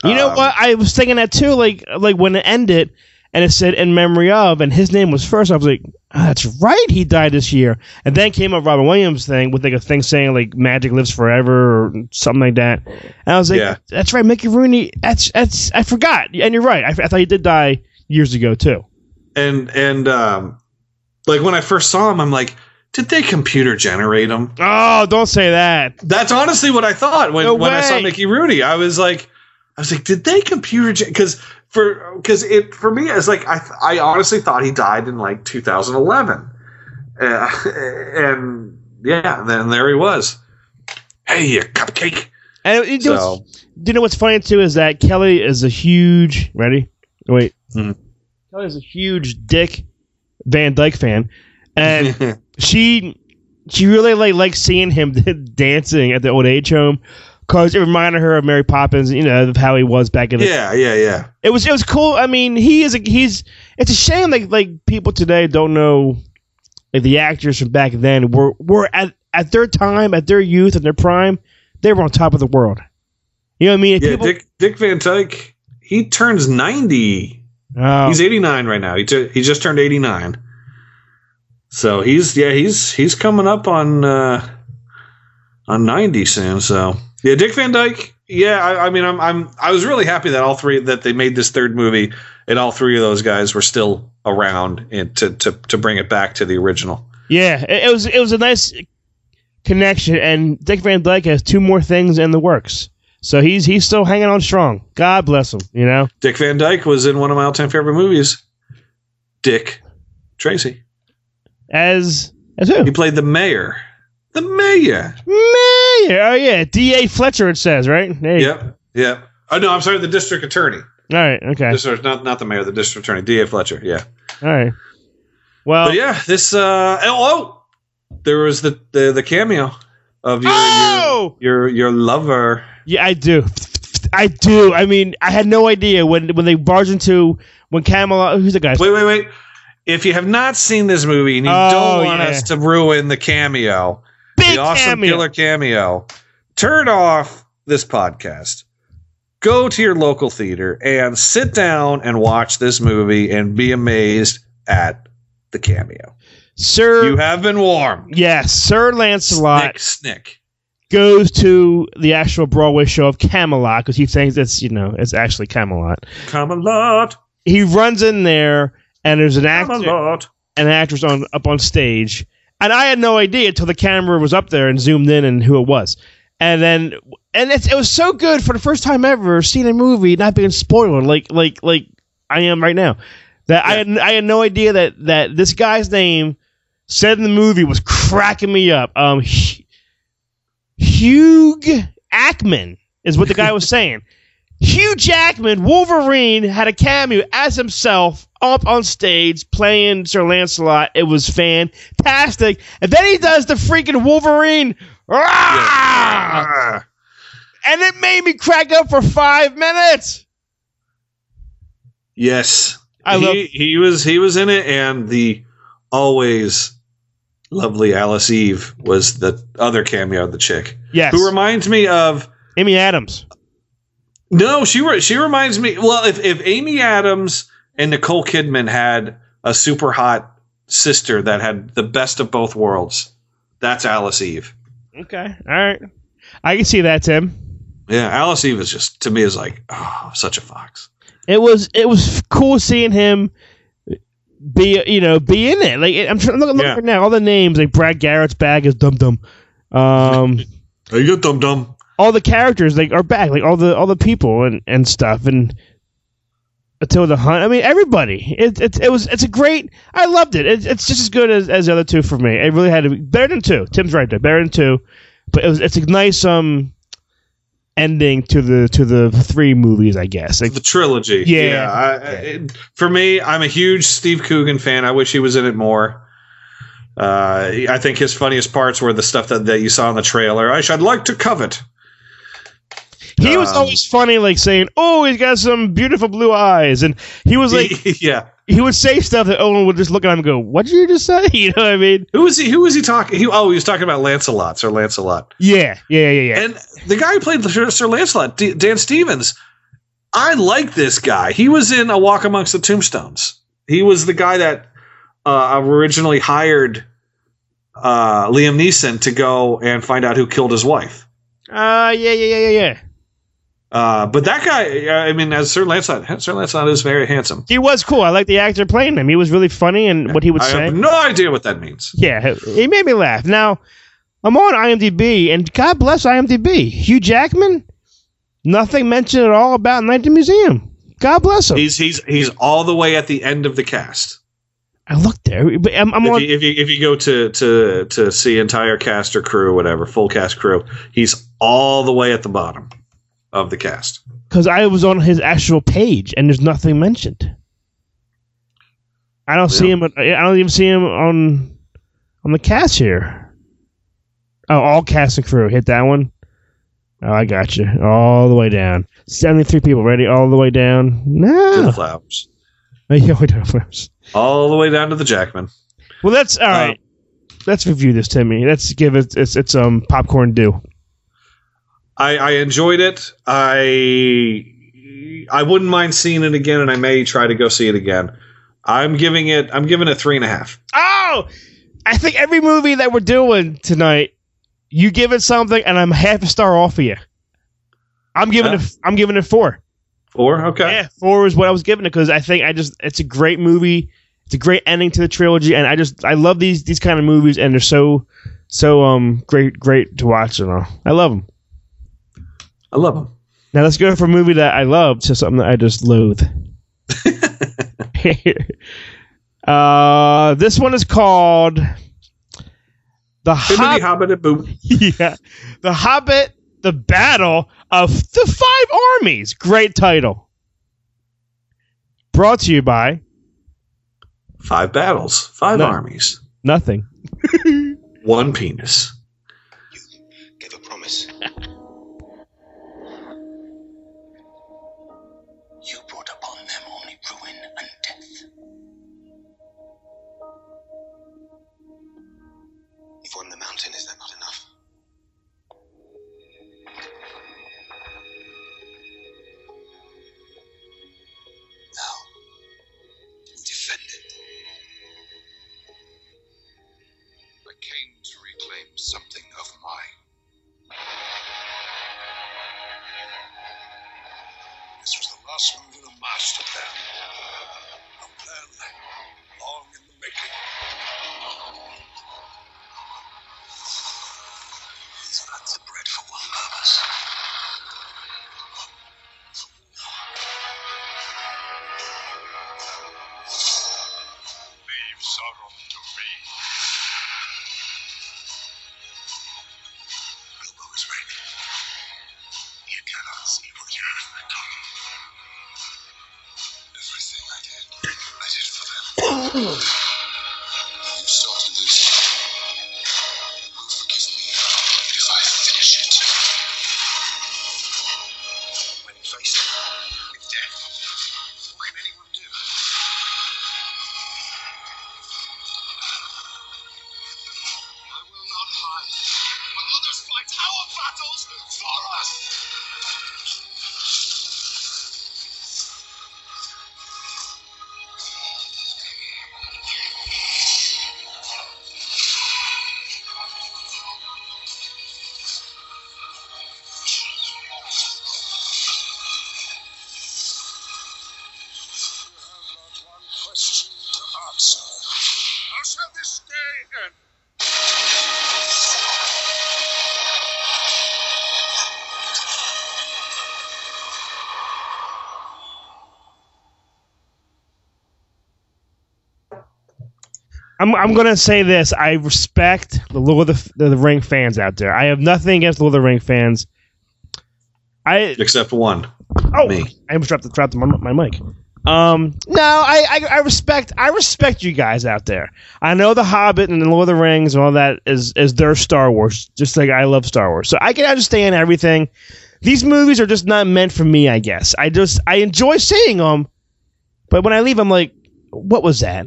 You know Um, what? I was thinking that too. Like like when it ended and it said in memory of, and his name was first. I was like, "Ah, that's right, he died this year. And then came a Robin Williams thing with like a thing saying like magic lives forever or something like that. And I was like, Yeah. that's right, Mickey Rooney. That's that's I forgot. And you're right. I, I thought he did die years ago too. And and um, like when I first saw him, I'm like, did they computer generate him? Oh, don't say that. That's honestly what I thought when, No when I saw. Mickey Rooney. I was like, I was like, did they computer because for because it for me it's like I I honestly thought he died in like 2011, uh, (laughs) and yeah, then there he was. Hey, you cupcake. And it, you, know, So- what's- you know what's funny too is that Kelly is a huge ready. Wait, Mhm. Kelly is a huge Dick Van Dyke fan, and (laughs) she she really like likes seeing him (laughs) dancing at the old age home because it reminded her of Mary Poppins. You know of how he was back in the Yeah, yeah, yeah. it was it was cool. I mean, he is a, he's. It's a shame like like people today don't know like the actors from back then were were at at their time, at their youth, and their prime, they were on top of the world. You know what I mean? Yeah, People- Dick Dick Van Dyke. He turns 90. Oh. He's 89 right now. He ju- he just turned 89. So he's yeah he's he's coming up on uh, on 90 soon. So yeah, Dick Van Dyke. Yeah, I, I mean I'm I'm I was really happy that all three that they made this third movie and all three of those guys were still around and to to to bring it back to the original. Yeah, it, was it was a nice connection, and Dick Van Dyke has two more things in the works, so he's he's still hanging on strong. God bless him. You know, Dick Van Dyke was in one of my all time favorite movies, Dick Tracy. as As who? He played the mayor. The mayor. Mayor. Oh yeah, D.A. Fletcher. It says right. There Yep. Yep. Oh no, I'm sorry, the district attorney. All right. Okay. District, not not the mayor, the district attorney, D.A. Fletcher. Yeah. All right. Well, But yeah, this uh oh, oh there was the, the the cameo of your, Oh! your your your lover. Yeah, I do. I do. I mean, I had no idea when when they barged into when Camelot. Who's the guy? Wait, wait, wait. If you have not seen this movie and you Oh, don't want yeah. us to ruin the cameo, Big the awesome cameo. killer cameo, turn off this podcast. Go to your local theater and sit down and watch this movie and be amazed at the cameo. Sir. You have been warned. Yes, Sir Lancelot Snick, snick. goes to the actual Broadway show of Camelot because he thinks it's you know it's actually Camelot. Camelot. He runs in there and there's an actor, Camelot. an actress on up on stage, and I had no idea until the camera was up there and zoomed in and who it was. And then, and it's, it was so good for the first time ever seeing a movie not being spoiled like like like I am right now. That I had I had no idea that that this guy's name said in the movie was cracking me up. Um, Hu- Hugh Ackman is what the guy was (laughs) saying. Hugh Jackman, Wolverine, had a cameo as himself up on stage playing Sir Lancelot. It was fantastic. And then he does the freaking Wolverine. "Rah!" And it made me crack up for five minutes. Yes. I he, love- he was he was in it and the always lovely Alice Eve was the other cameo of the chick. Yes. Who reminds me of Amy Adams. No, she re- she reminds me well if if Amy Adams and Nicole Kidman had a super hot sister that had the best of both worlds, that's Alice Eve. Okay. All right. I can see that, Tim. Yeah, Alice Eve is just to me is like oh, such a fox. It was it was cool seeing him be you know be in it. Like I'm trying to look, look Yeah. right now. All the names like Brad Garrett's back is Dum Dum. Um, (laughs) you dum dum. all the characters like are back. Like all the all the people and and stuff and. The Hunt. I mean, everybody. It, it, it was. It's a great. I loved it. it. It's just as good as, as the other two for me. It really had to be better than two. Tim's right there. Better than two. But it was. It's a nice um ending to the to the three movies. I guess. Like The trilogy. Yeah. I, I- it- for me, I'm a huge Steve Coogan fan. I wish he was in it more. Uh, I think his funniest parts were the stuff that, that you saw in the trailer. I should like to covet. He was Um, always funny, like saying, "Oh, he's got some beautiful blue eyes," and he was like, (laughs) yeah. he would say stuff that Owen would just look at him and go, "What did you just say?" (laughs) You know what I mean? Who was he? Who was he talking? He, oh, he was talking about Lancelot, Sir Lancelot. Yeah, yeah, yeah, yeah. And the guy who played Sir Sir Lancelot, D- Dan Stevens, I like this guy. He was in A Walk Amongst the Tombstones. He was the guy that uh, originally hired uh, Liam Neeson to go and find out who killed his wife. Uh, yeah, yeah, yeah, yeah, yeah. Uh, but that guy, uh, I mean, as Sir Lancelot, Sir Lancelot is very handsome. He was cool. I like the actor playing him. He was really funny, and what he would I say. have no idea what that means. Yeah, he made me laugh. Now, I'm on IMDb, and God bless IMDb. Hugh Jackman, nothing mentioned at all about Night at the Museum. God bless him. He's he's he's all the way at the end of the cast. I looked there, but I'm, I'm if, on. you, if you if you go to to to see entire cast or crew, whatever, full cast crew, he's all the way at the bottom of the cast. because I was on his actual page and there's nothing mentioned. I don't see him. I don't even see him on on the cast here. Oh, all cast and crew. Hit that one. Oh, I got you. All the way down. Seventy-three people. Ready? All the way down. To the No. flowers, (laughs) Yeah, we don't first. all the way down to the Jackman. Well, that's all right. Let's review this, Timmy. Let's give it it's it's um popcorn due. I, I enjoyed it. I I wouldn't mind seeing it again, and I may try to go see it again. I'm giving it. I'm giving it three and a half. Oh, I think every movie that we're doing tonight, you give it something, and I'm half a star off of you. I'm giving it. I'm giving it four. Four. Okay. Yeah, four is what I was giving it because I think I just it's a great movie. It's a great ending to the trilogy, and I just I love these these kind of movies, and they're so so um great great to watch and all. I love them. I love them. Now let's go from a movie that I love to something that I just loathe. (laughs) uh, this one is called The Hobbit, Hobbit, Hobbit, boom. (laughs) yeah, the Hobbit, the Battle of the Five Armies. Great title. Brought to you by Five battles, five No. armies, nothing. (laughs) one penis. You Give a promise. I'm I'm gonna say this. I respect the Lord of the, the Ring fans out there. I have nothing against Lord of the Ring fans. I Except one. oh Me. I almost dropped the dropped my, my mic. Um, no, I, I I respect I respect you guys out there. I know the Hobbit and the Lord of the Rings and all that is is their Star Wars, just like I love Star Wars. So I can understand everything. These movies are just not meant for me. I guess I just I enjoy seeing them, but when I leave, I'm like, what was that?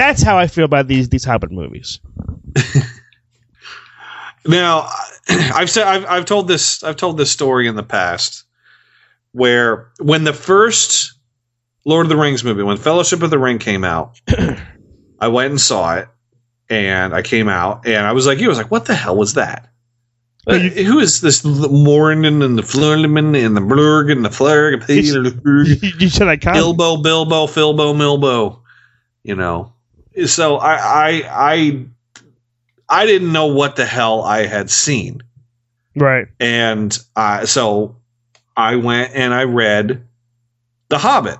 That's how I feel about these these Hobbit movies. (laughs) Now, (clears throat) I've said I've I've told this I've told this story in the past where when the first Lord of the Rings movie, when Fellowship of the Ring came out, (clears throat) I went and saw it, and I came out and I was like, you I was like, what the hell was that? Uh, who is this Morning and the Flurleman and the Blurg and the Flurg and the (laughs) you said I can't. Bilbo, Bilbo, Filbo, Milbo. You know, so I, I, I, I didn't know what the hell I had seen, Right. and uh, so I went and I read The Hobbit,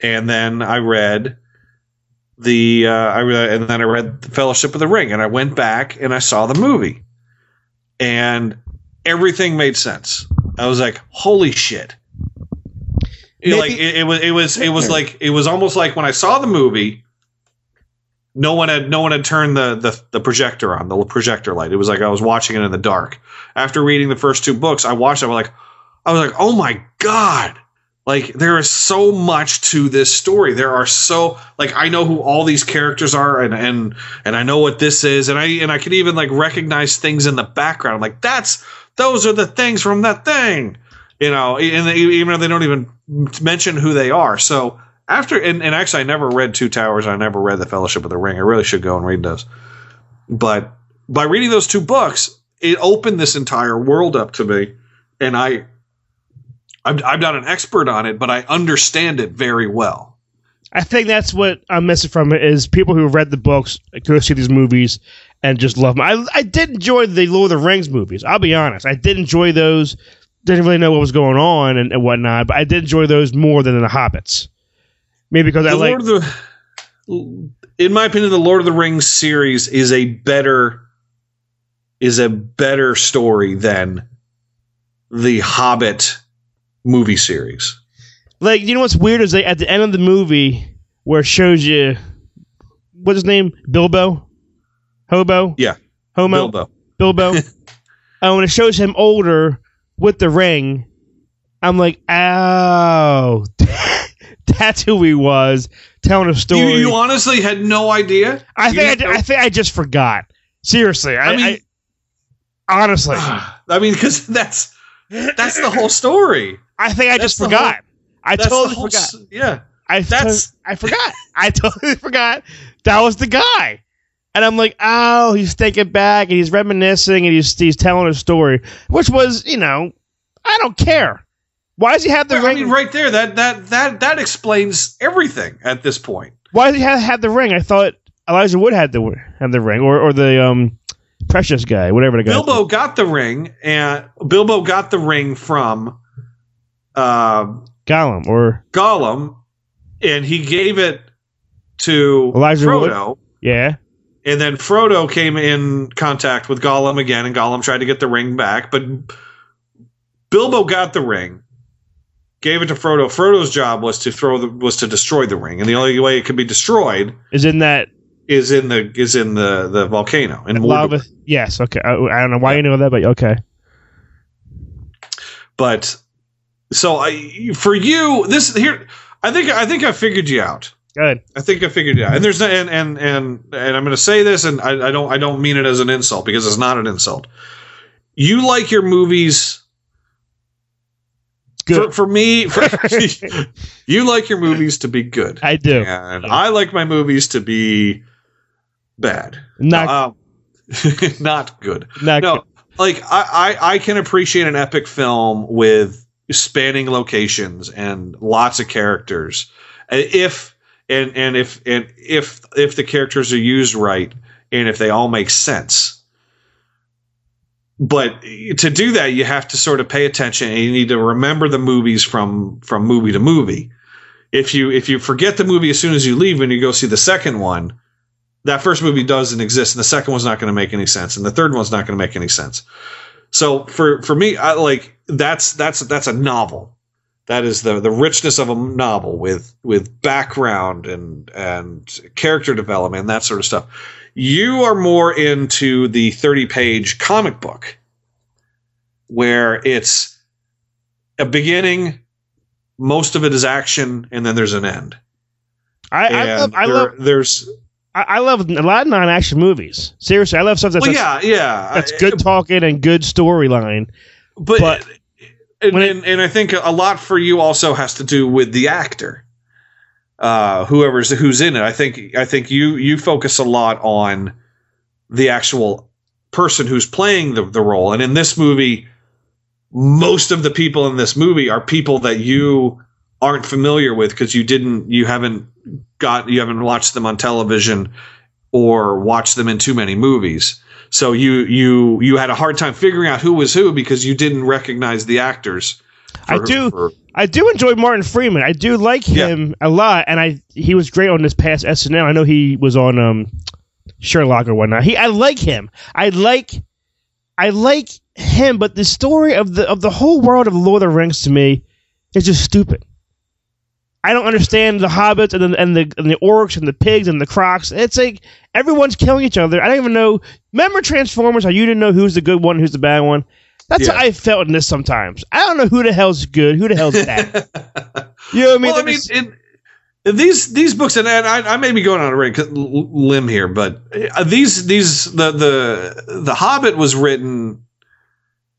and then I read the uh, I read, and then I read the Fellowship of the Ring, and I went back and I saw the movie, and everything made sense. I was like, "Holy shit!" It- like it, it was, it was, it was like it was almost like when I saw the movie. No one had no one had turned the, the the projector on the projector light. It was like I was watching it in the dark. After reading the first two books, I watched. it, I was like, I was like, oh my god! Like there is so much to this story. There are so like I know who all these characters are, and and and I know what this is, and I and I could even like recognize things in the background. I'm like that's those are the things from that thing, you know. And they, even though they don't even mention who they are, so after and, and actually I never read Two Towers. I never read The Fellowship of the Ring. I really should go and read those. But by reading those two books, it opened this entire world up to me, and I I'm, I'm not an expert on it, but I understand it very well. I think that's what I'm missing from it is people who read the books go see these movies and just love them. I I did enjoy the Lord of the Rings movies. I'll be honest. I did enjoy those. Didn't really know what was going on and, and whatnot, but I did enjoy those more than the Hobbits. Maybe because I The like Lord of the in my opinion, the Lord of the Rings series is a better is a better story than the Hobbit movie series. Like, you know what's weird is like at the end of the movie where it shows you what's his name? Bilbo? Hobo? Yeah. Homo? Bilbo. Bilbo. (laughs) and when it shows him older with the ring, I'm like, oh, (laughs) that's who he was telling a story. you honestly had no idea. I You think I. I think I just forgot. Seriously, I, I mean- I- honestly, (sighs) I mean, because that's that's the whole story. I think I just forgot. whole- I totally whole forgot. Yeah, I That's- to- I forgot. I (laughs) totally forgot that was the guy. And I'm like, oh, he's thinking back and he's reminiscing and he's he's telling a story, which was, you know, I don't care. Why does he have the I ring? mean, right there, that that that that explains everything at this point. Why does he have, have the ring? I thought Elijah Wood had the had the ring, or or the um precious guy, whatever the guy. Bilbo got the ring, and Bilbo got the ring from uh, Gollum or Gollum, and he gave it to Elijah Wood? Frodo. yeah. And then Frodo came in contact with Gollum again, and Gollum tried to get the ring back, but Bilbo got the ring, gave it to Frodo. Frodo's job was to throw the was to destroy the ring, and the only way it could be destroyed Is in that is in the is in the the volcano in lava? Yes. Okay. I, I don't know why you know that, but okay. But so I for you this here I think I think I figured you out. Good. I think I figured you out. And there's and and and and I'm going to say this, and I, I don't I don't mean it as an insult because it's not an insult. You like your movies. For, for me, for, (laughs) you like your movies to be good. I do, and I like my movies to be bad, Not um, (laughs) not good. not no, like I, I I can appreciate an epic film with spanning locations and lots of characters. If and and if and if if the characters are used right and if they all make sense. But to do that, you have to sort of pay attention and you need to remember the movies from from movie to movie. If you if you forget the movie as soon as you leave and you go see the second one, that first movie doesn't exist and the second one's not going to make any sense and the third one's not going to make any sense. So for for me i like that's that's that's a novel. That is the the richness of a novel with with background and and character development and that sort of stuff you are more into the 30 page comic book where it's a beginning most of it is action and then there's an end I, I love I there- love there's I, I love a lot of non-action movies. Seriously, I love stuff that's well, yeah yeah that's good talking and good storyline. but, and, and, and I think a lot for you also has to do with the actor, uh, whoever's who's in it. I think I think you you focus a lot on the actual person who's playing the, the role, and in this movie, most of the people in this movie are people that you aren't familiar with because you didn't you haven't got you haven't watched them on television or watched them in too many movies. So you you you had a hard time figuring out who was who because you didn't recognize the actors. I do for- I do enjoy Martin Freeman. I do like him a lot, and I he was great on this past SNL. I know he was on um Sherlock or whatnot. He I like him. I like I like him, but the story of the of the whole world of Lord of the Rings to me is just stupid. I don't understand the hobbits and the and the and the orcs and the pigs and the crocs. It's like everyone's killing each other. I don't even know. Remember Transformers? How you didn't know who's the good one, who's the bad one. That's Yeah. how I felt in this sometimes. I don't know who the hell's good, who the hell's bad. (laughs) you know what I mean? well, I mean, just- in, in these these books, and, and I, I may be going on a ring- limb here, but uh, these these the the the Hobbit was written,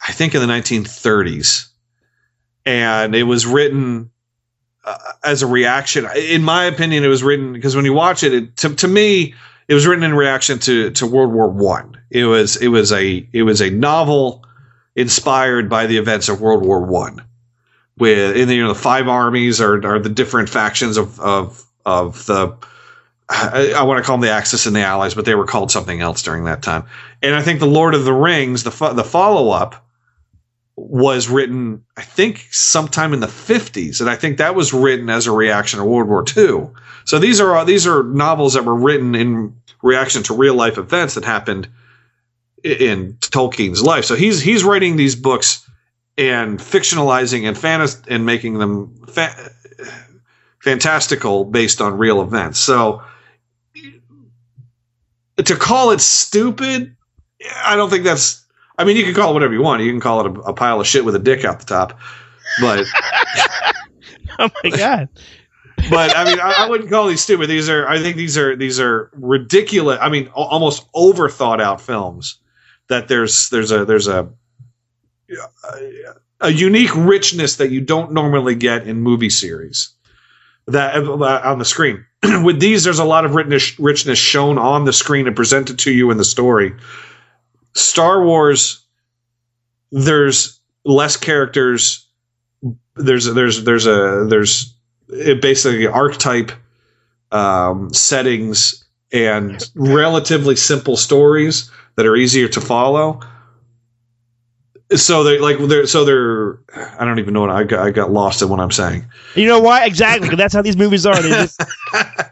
I think, in the 1930s, and it was written uh, as a reaction. In my opinion, it was written because when you watch it, it to, to me, it was written in reaction to to World War One. It was it was a it was a novel inspired by the events of World War One with and you know the five armies are are the different factions of of of the I, I want to call them the Axis and the Allies, but they were called something else during that time. And I think the Lord of the Rings, the fo- the follow up, was written, I think, sometime in the 50s, and I think that was written as a reaction to World War II. So these are these are novels that were written in reaction to real life events that happened in Tolkien's life. So he's he's writing these books and fictionalizing and fantas- and making them fa- fantastical based on real events. So to call it stupid, I don't think that's. I mean, you can call it whatever you want. You can call it a, a pile of shit with a dick out the top, but (laughs) oh my god. (laughs) but I mean, I, I wouldn't call these stupid. These are, I think these are these are ridiculous. I mean, al- almost over thought out films. That there's there's a there's a a unique richness that you don't normally get in movie series that uh, on the screen. (clears throat) With these, there's a lot of richness richness shown on the screen and presented to you in the story. Star Wars, there's less characters. There's there's there's a there's it basically archetype um, settings and relatively simple stories that are easier to follow. So they like they're so they're I don't even know what I got I got lost in what I'm saying. You know why? Exactly. that's how these movies are. They (laughs) just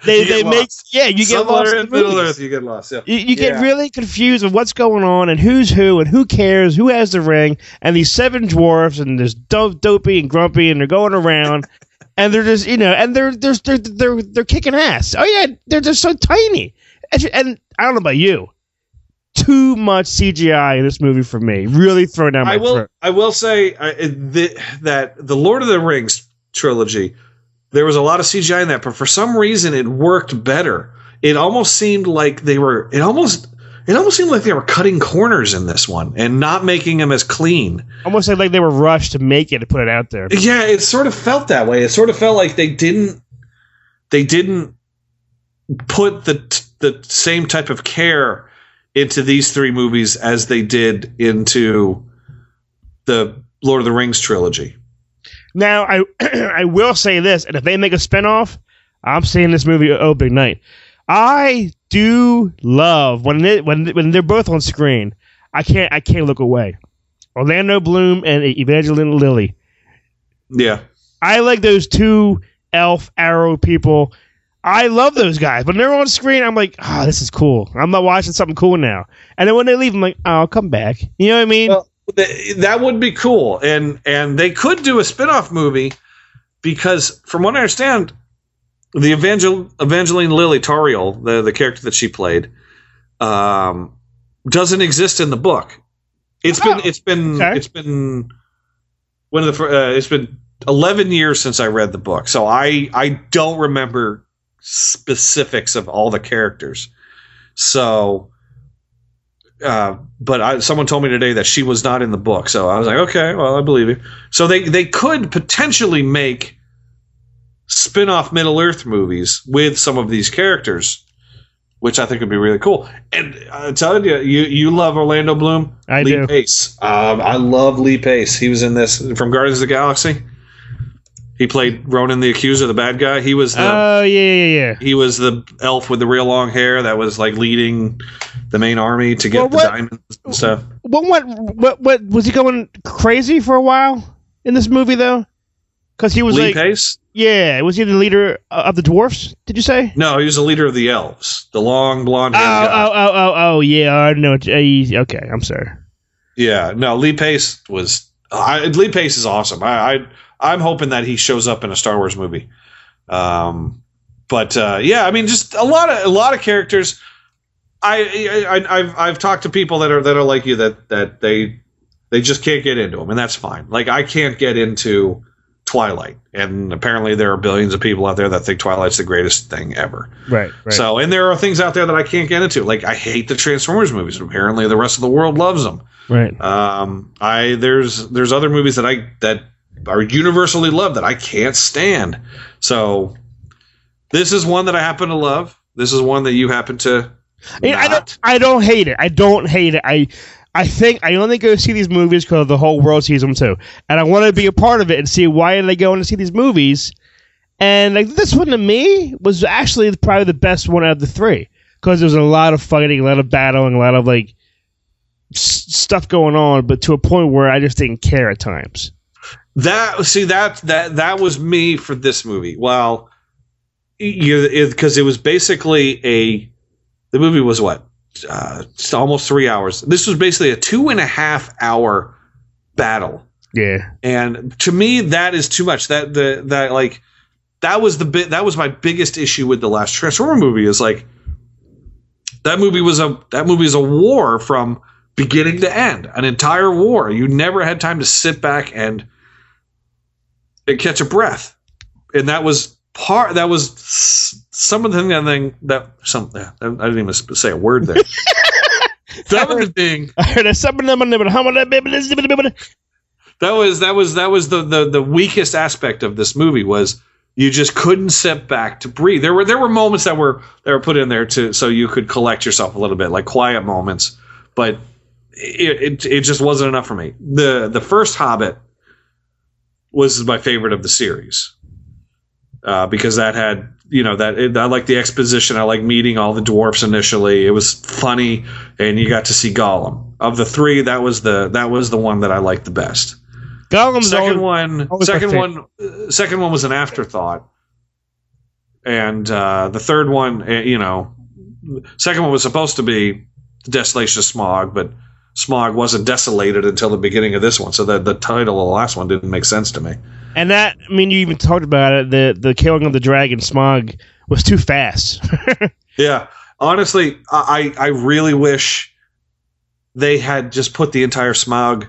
they, they make yeah. You get Somewhere lost in Middle. Earth, you get lost. Yeah, You, you get Yeah. really confused with what's going on and who's who and who cares, who has the ring, and these seven dwarfs and there's dope, dopey and grumpy and they're going around and they're just you know and they're they're they're they're, they're kicking ass. Oh yeah, they're just so tiny. And, and I don't know about you, too much CGI in this movie for me. Really throwing down my I will. throat. I will say uh, the, that the Lord of the Rings trilogy, there was a lot of CGI in that, but for some reason it worked better. It almost seemed like they were. It almost. It almost seemed like they were cutting corners in this one and not making them as clean. Almost like they were rushed to make it to put it out there. Yeah, it sort of felt that way. It sort of felt like they didn't. They didn't put the the same type of care into these three movies as they did into the Lord of the Rings trilogy. Now, I (clears throat) I will say this, and if they make a spinoff, I'm seeing this movie opening night. I do love when they, when when they're both on screen. I can't I can't look away. Orlando Bloom and Evangeline Lilly. Yeah. I like those two elf arrow people. I love those guys. When they're on screen, I'm like, oh, this is cool. I'm not watching something cool now. And then when they leave, I'm like, oh, I'll come back. You know what I mean? Th- that would be cool and and they could do a spin-off movie because from what i understand the Evangel- evangeline Lilly Tauriel, the, the character that she played um, doesn't exist in the book It's been it's been it's been one of the uh, it's been 11 years since I read the book. So I I don't remember specifics of all the characters. So uh, but I, someone told me today that she was not in the book, so I was like, okay, well, I believe you. So they they could potentially make spin-off Middle Earth movies with some of these characters, which I think would be really cool. And I'm telling you, you you love Orlando Bloom. I Lee do. Pace. Um, I love Lee Pace. He was in this from Guardians of the Galaxy. He played Ronan the Accuser, the bad guy. He was the Oh yeah, yeah, yeah. he was the elf with the real long hair that was like leading the main army to get Well, the diamonds and stuff. What, what what what was he going crazy for a while in this movie though? Because he was Lee like, Pace? yeah, was he the leader of the dwarfs? Did you say? No, he was the leader of the elves, the long blonde Oh, guy. oh, oh, oh, oh, yeah. I know. uh, Okay, I'm sorry. Yeah, no, Lee Pace was. I, Lee Pace is awesome. I, I I'm hoping that he shows up in a Star Wars movie. Um, but uh, yeah, I mean, just a lot of a lot of characters. I, I I- I've I've talked to people that are that are like you that that they they just can't get into them, and that's fine. Like I can't get into Twilight, and apparently there are billions of people out there that think Twilight's the greatest thing ever. Right, right. So, and there are things out there that I can't get into. Like I hate the Transformers movies. Apparently, the rest of the world loves them. right. Um, I there's there's other movies that I that are universally loved that I can't stand. So this is one that I happen to love. This is one that you happen to. I, I don't. I don't hate it. I don't hate it. I. I think I only go see these movies because the whole world sees them too, and I want to be a part of it and see why are they going to see these movies. And like this one to me was actually probably the best one out of the three because there was a lot of fighting, a lot of battling, a lot of like s- stuff going on, but to a point where I just didn't care at times. That see that that that was me for this movie. Well, you because it, was basically a the movie was what uh, almost three hours. This was basically a two and a half hour battle, Yeah. and to me that is too much. That the that like that was the bit that was my biggest issue with the last Transformer movie is like that movie was a that movie is a war from beginning to end, an entire war. You never had time to sit back and and catch a breath, and that was part. That was some of the thing. That some. I didn't even say a word there. (laughs) some of the thing. I heard something that was that was that was the, the the weakest aspect of this movie was you just couldn't sit back to breathe. There were there were moments that were that were put in there to so you could collect yourself a little bit, like quiet moments, but it it, it just wasn't enough for me. the The first Hobbit was my favorite of the series uh, because that had you know that it, I like the exposition. I like meeting all the dwarfs initially. It was funny, and you got to see Gollum. Of the three, that was the that was the one that I liked the best. Gollum's second always- one. Second one. Second one was an afterthought, and uh, the third one, uh, you know, second one was supposed to be the Desolation of Smaug, but Smaug wasn't desolated until the beginning of this one. So the the title of the last one didn't make sense to me. And that, I mean, you even talked about it. The the killing of the dragon Smaug was too fast. (laughs) Yeah, honestly, I I really wish they had just put the entire Smaug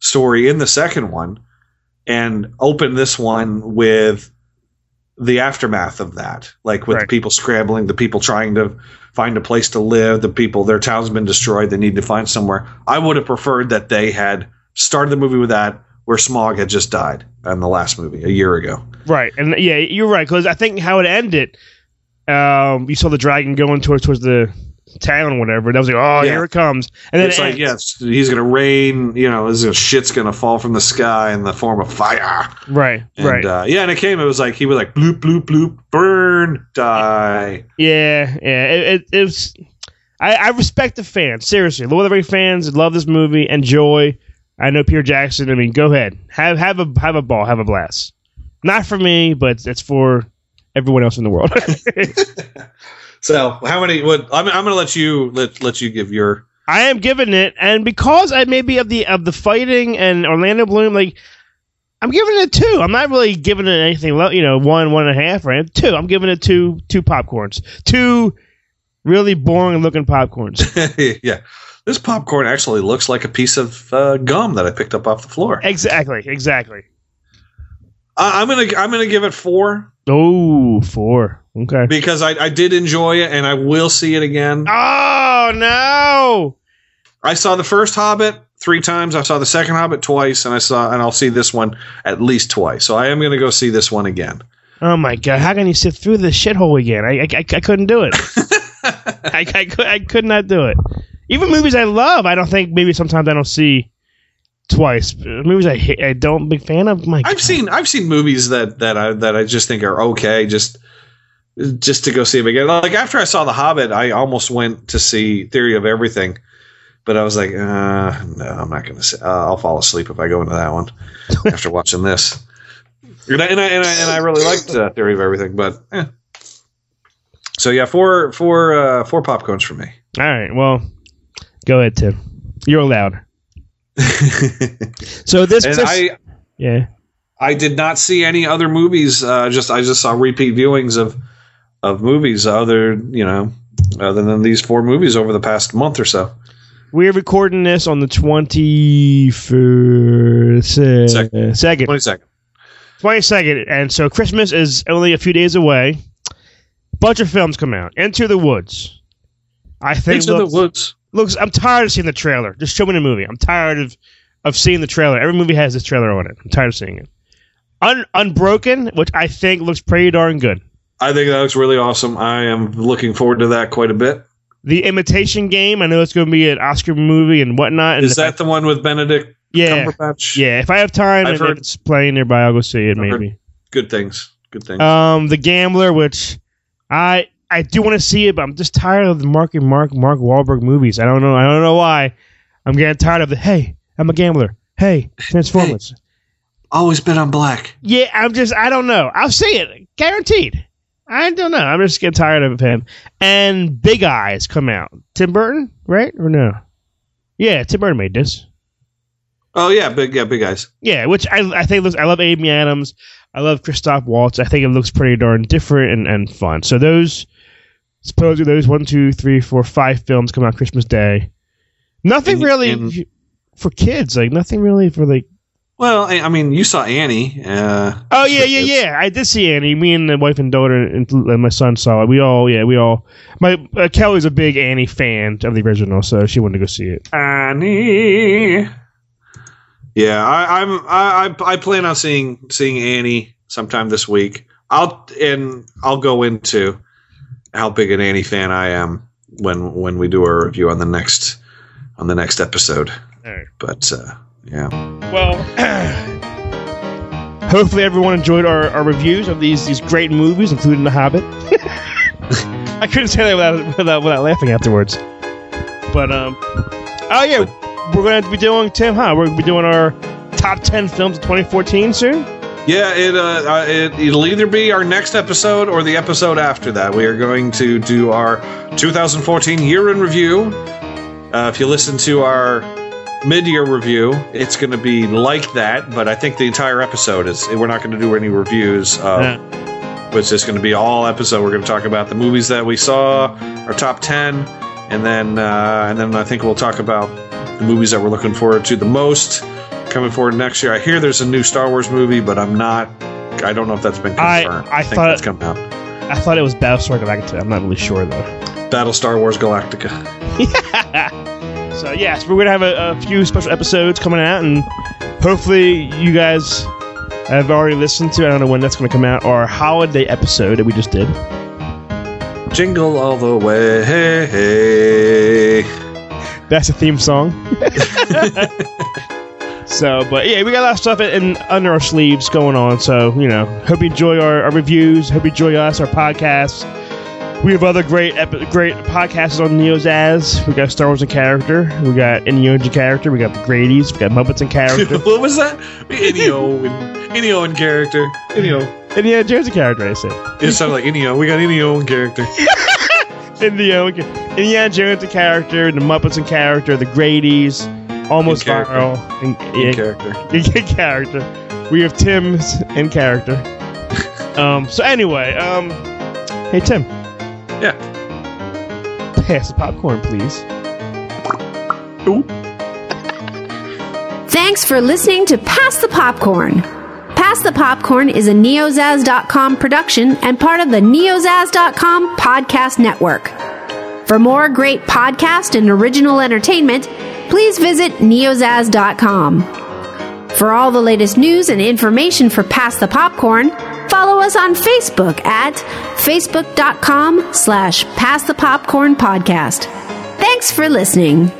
story in the second one and opened this one with the aftermath of that, like with the people scrambling, the people trying to find a place to live, the people their town's been destroyed, they need to find somewhere. I would have preferred that they had started the movie with that, where Smaug had just died in the last movie a year ago. right. And yeah, you're right. Because I think how it ended, um, you saw the dragon going towards towards the town whatever. That was like, oh, Yeah. here it comes. And then it's it like, yes, he's going to rain. You know, this shit's going to fall from the sky in the form of fire. Right, And, right. Uh, yeah, and it came. It was like he was like bloop bloop bloop, burn, die. Yeah, yeah. It, it, it was. I, I respect the fans. Seriously, Lord of the Rings fans love this movie. Enjoy. I know Peter Jackson. I mean, go ahead. Have have a have a ball. Have a blast. Not for me, but it's for everyone else in the world. (laughs) (laughs) So how many? What I'm, I'm going to let you let let you give your. I am giving it, and because I maybe of the of the fighting and Orlando Bloom, like I'm giving it two. I'm not really giving it anything, you know, one one and a half, right? Two. I'm giving it two two popcorns, two really boring looking popcorns. (laughs) yeah, this popcorn actually looks like a piece of uh, gum that I picked up off the floor. Exactly, exactly. I, I'm gonna I'm gonna give it four Oh, four. Okay. because I, I did enjoy it and I will see it again. Oh no! I saw the first Hobbit three times. I saw the second Hobbit twice, and I saw and I'll see this one at least twice. So I am going to go see this one again. Oh my god! How can you sit through this shithole again? I I, I, I couldn't do it. (laughs) I, I could I could not do it. Even movies I love, I don't think maybe sometimes I don't see twice. Movies I hate, I don't big fan of. My I've seen I've seen movies that that I that I just think are okay, just just to go see them again. Like after I saw The Hobbit, I almost went to see Theory of Everything, but I was like, uh, no, I'm not going to. Uh, I'll fall asleep if I go into that one (laughs) after watching this. And I and I, and I, and I really liked uh, Theory of Everything, but eh. so yeah, four four uh, four popcorns for me. All right. Well, go ahead, Tim. You're allowed. (laughs) so this, and this- I yeah. I did not see any other movies. Uh, just I just saw repeat viewings of of movies other you know other than these four movies over the past month or so. We're recording this on the 21st, uh, second. 22nd. 22nd. And so Christmas is only a few days away. Bunch of films come out. Into the Woods. I think Into the Woods. Looks I'm tired of seeing the trailer. Just show me the movie. I'm tired of of seeing the trailer. Every movie has this trailer on it. I'm tired of seeing it. Un, Unbroken, which I think looks pretty darn good. I think that looks really awesome. I am looking forward to that quite a bit. The Imitation Game, I know it's going to be an Oscar movie and whatnot. And Is if I- that the one with Benedict Yeah. Cumberbatch? Yeah, if I have time I've and it's playing nearby, I'll go see it. I've Maybe. Good things. Good things. Um, The Gambler, which I I do want to see it, but I'm just tired of the Mark and Mark Mark Wahlberg movies. I don't know. I don't know why. I'm getting tired of the hey, I'm a gambler. Hey, Transformers. (laughs) Always been on black. Yeah, I'm just I don't know. I'll see it guaranteed. I don't know. I'm just getting tired of him. And Big Eyes come out. Tim Burton, right or no? Yeah, Tim Burton made this. Oh yeah, big yeah, big eyes. Yeah, which I I think looks. I love Amy Adams. I love Christoph Waltz. I think it looks pretty darn different and, and fun. So those supposedly those one, two, three, four, five films come out Christmas Day. Nothing And- really and- for kids. Like nothing really for like. Well, I, I mean, you saw Annie. Uh, Oh yeah, yeah, yeah. I did see Annie. Me and the wife and daughter and, and my son saw it. We all, yeah, we all. My uh, Kelly's a big Annie fan of the original, so she wanted to go see it. Annie. Yeah, I, I'm. I, I I plan on seeing seeing Annie sometime this week. I'll and I'll go into how big an Annie fan I am when when we do our review on the next on the next episode. Alright. But uh, yeah, Well, (clears throat) hopefully everyone enjoyed our, our reviews of these these great movies, including The Hobbit. (laughs) I couldn't say that without, without without laughing afterwards. But um, oh yeah, we're going to be doing Tim, huh? We're going to be doing our top ten films of 2014 soon. Yeah. It uh, uh it, it'll either be our next episode or the episode after that. We are going to do our 2014 year in review. Uh, if you listen to our mid-year review, it's going to be like that. But I think the entire episode is. We're not going to do any reviews. Of, It's just going to be all episode. We're going to talk about the movies that we saw, our top ten, and then uh, and then I think we'll talk about the movies that we're looking forward to the most coming forward next year. I hear there's a new Star Wars movie, but I'm not. I don't know if that's been I- confirmed. I think thought- that's coming out. I thought it was Battlestar Galactica. I'm not really sure though. Battle Star Wars Galactica. (laughs) So yes, we're gonna have a, a few special episodes coming out, and hopefully you guys have already listened to. I don't know when that's gonna come out. Our holiday episode that we just did. Jingle all the way. Hey, hey. That's a theme song. (laughs) (laughs) so, but yeah, we got a lot of stuff in under our sleeves going on. So you know, hope you enjoy our, our reviews. Hope you enjoy us, our podcasts. We have other great epi- great podcasts on NeoZaz. We got Star Wars in character. We got Inyo in character. We got the Grady's. We got Muppets in character. (laughs) what was that? Inio and Inio in character. Inio. Indiana Jones in character. I said. It sounded like Inio. We got Inio in character. (laughs) Indiana, Indiana Jones in character. The Muppets in character. The Grady's. Almost In character. viral. In, In yeah, character. (laughs) in character. We have Tim's in character. (laughs) um. So anyway, um. Hey Tim. Yeah. Pass the popcorn, please. (laughs) Thanks for listening to Pass the Popcorn. Pass the Popcorn is a neozaz.com production and part of the neozaz.com podcast network. For more great podcast and original entertainment, please visit neozaz.com. For all the latest news and information for Pass the Popcorn, follow us on Facebook at facebook.com slash pass the popcorn podcast. Thanks for listening.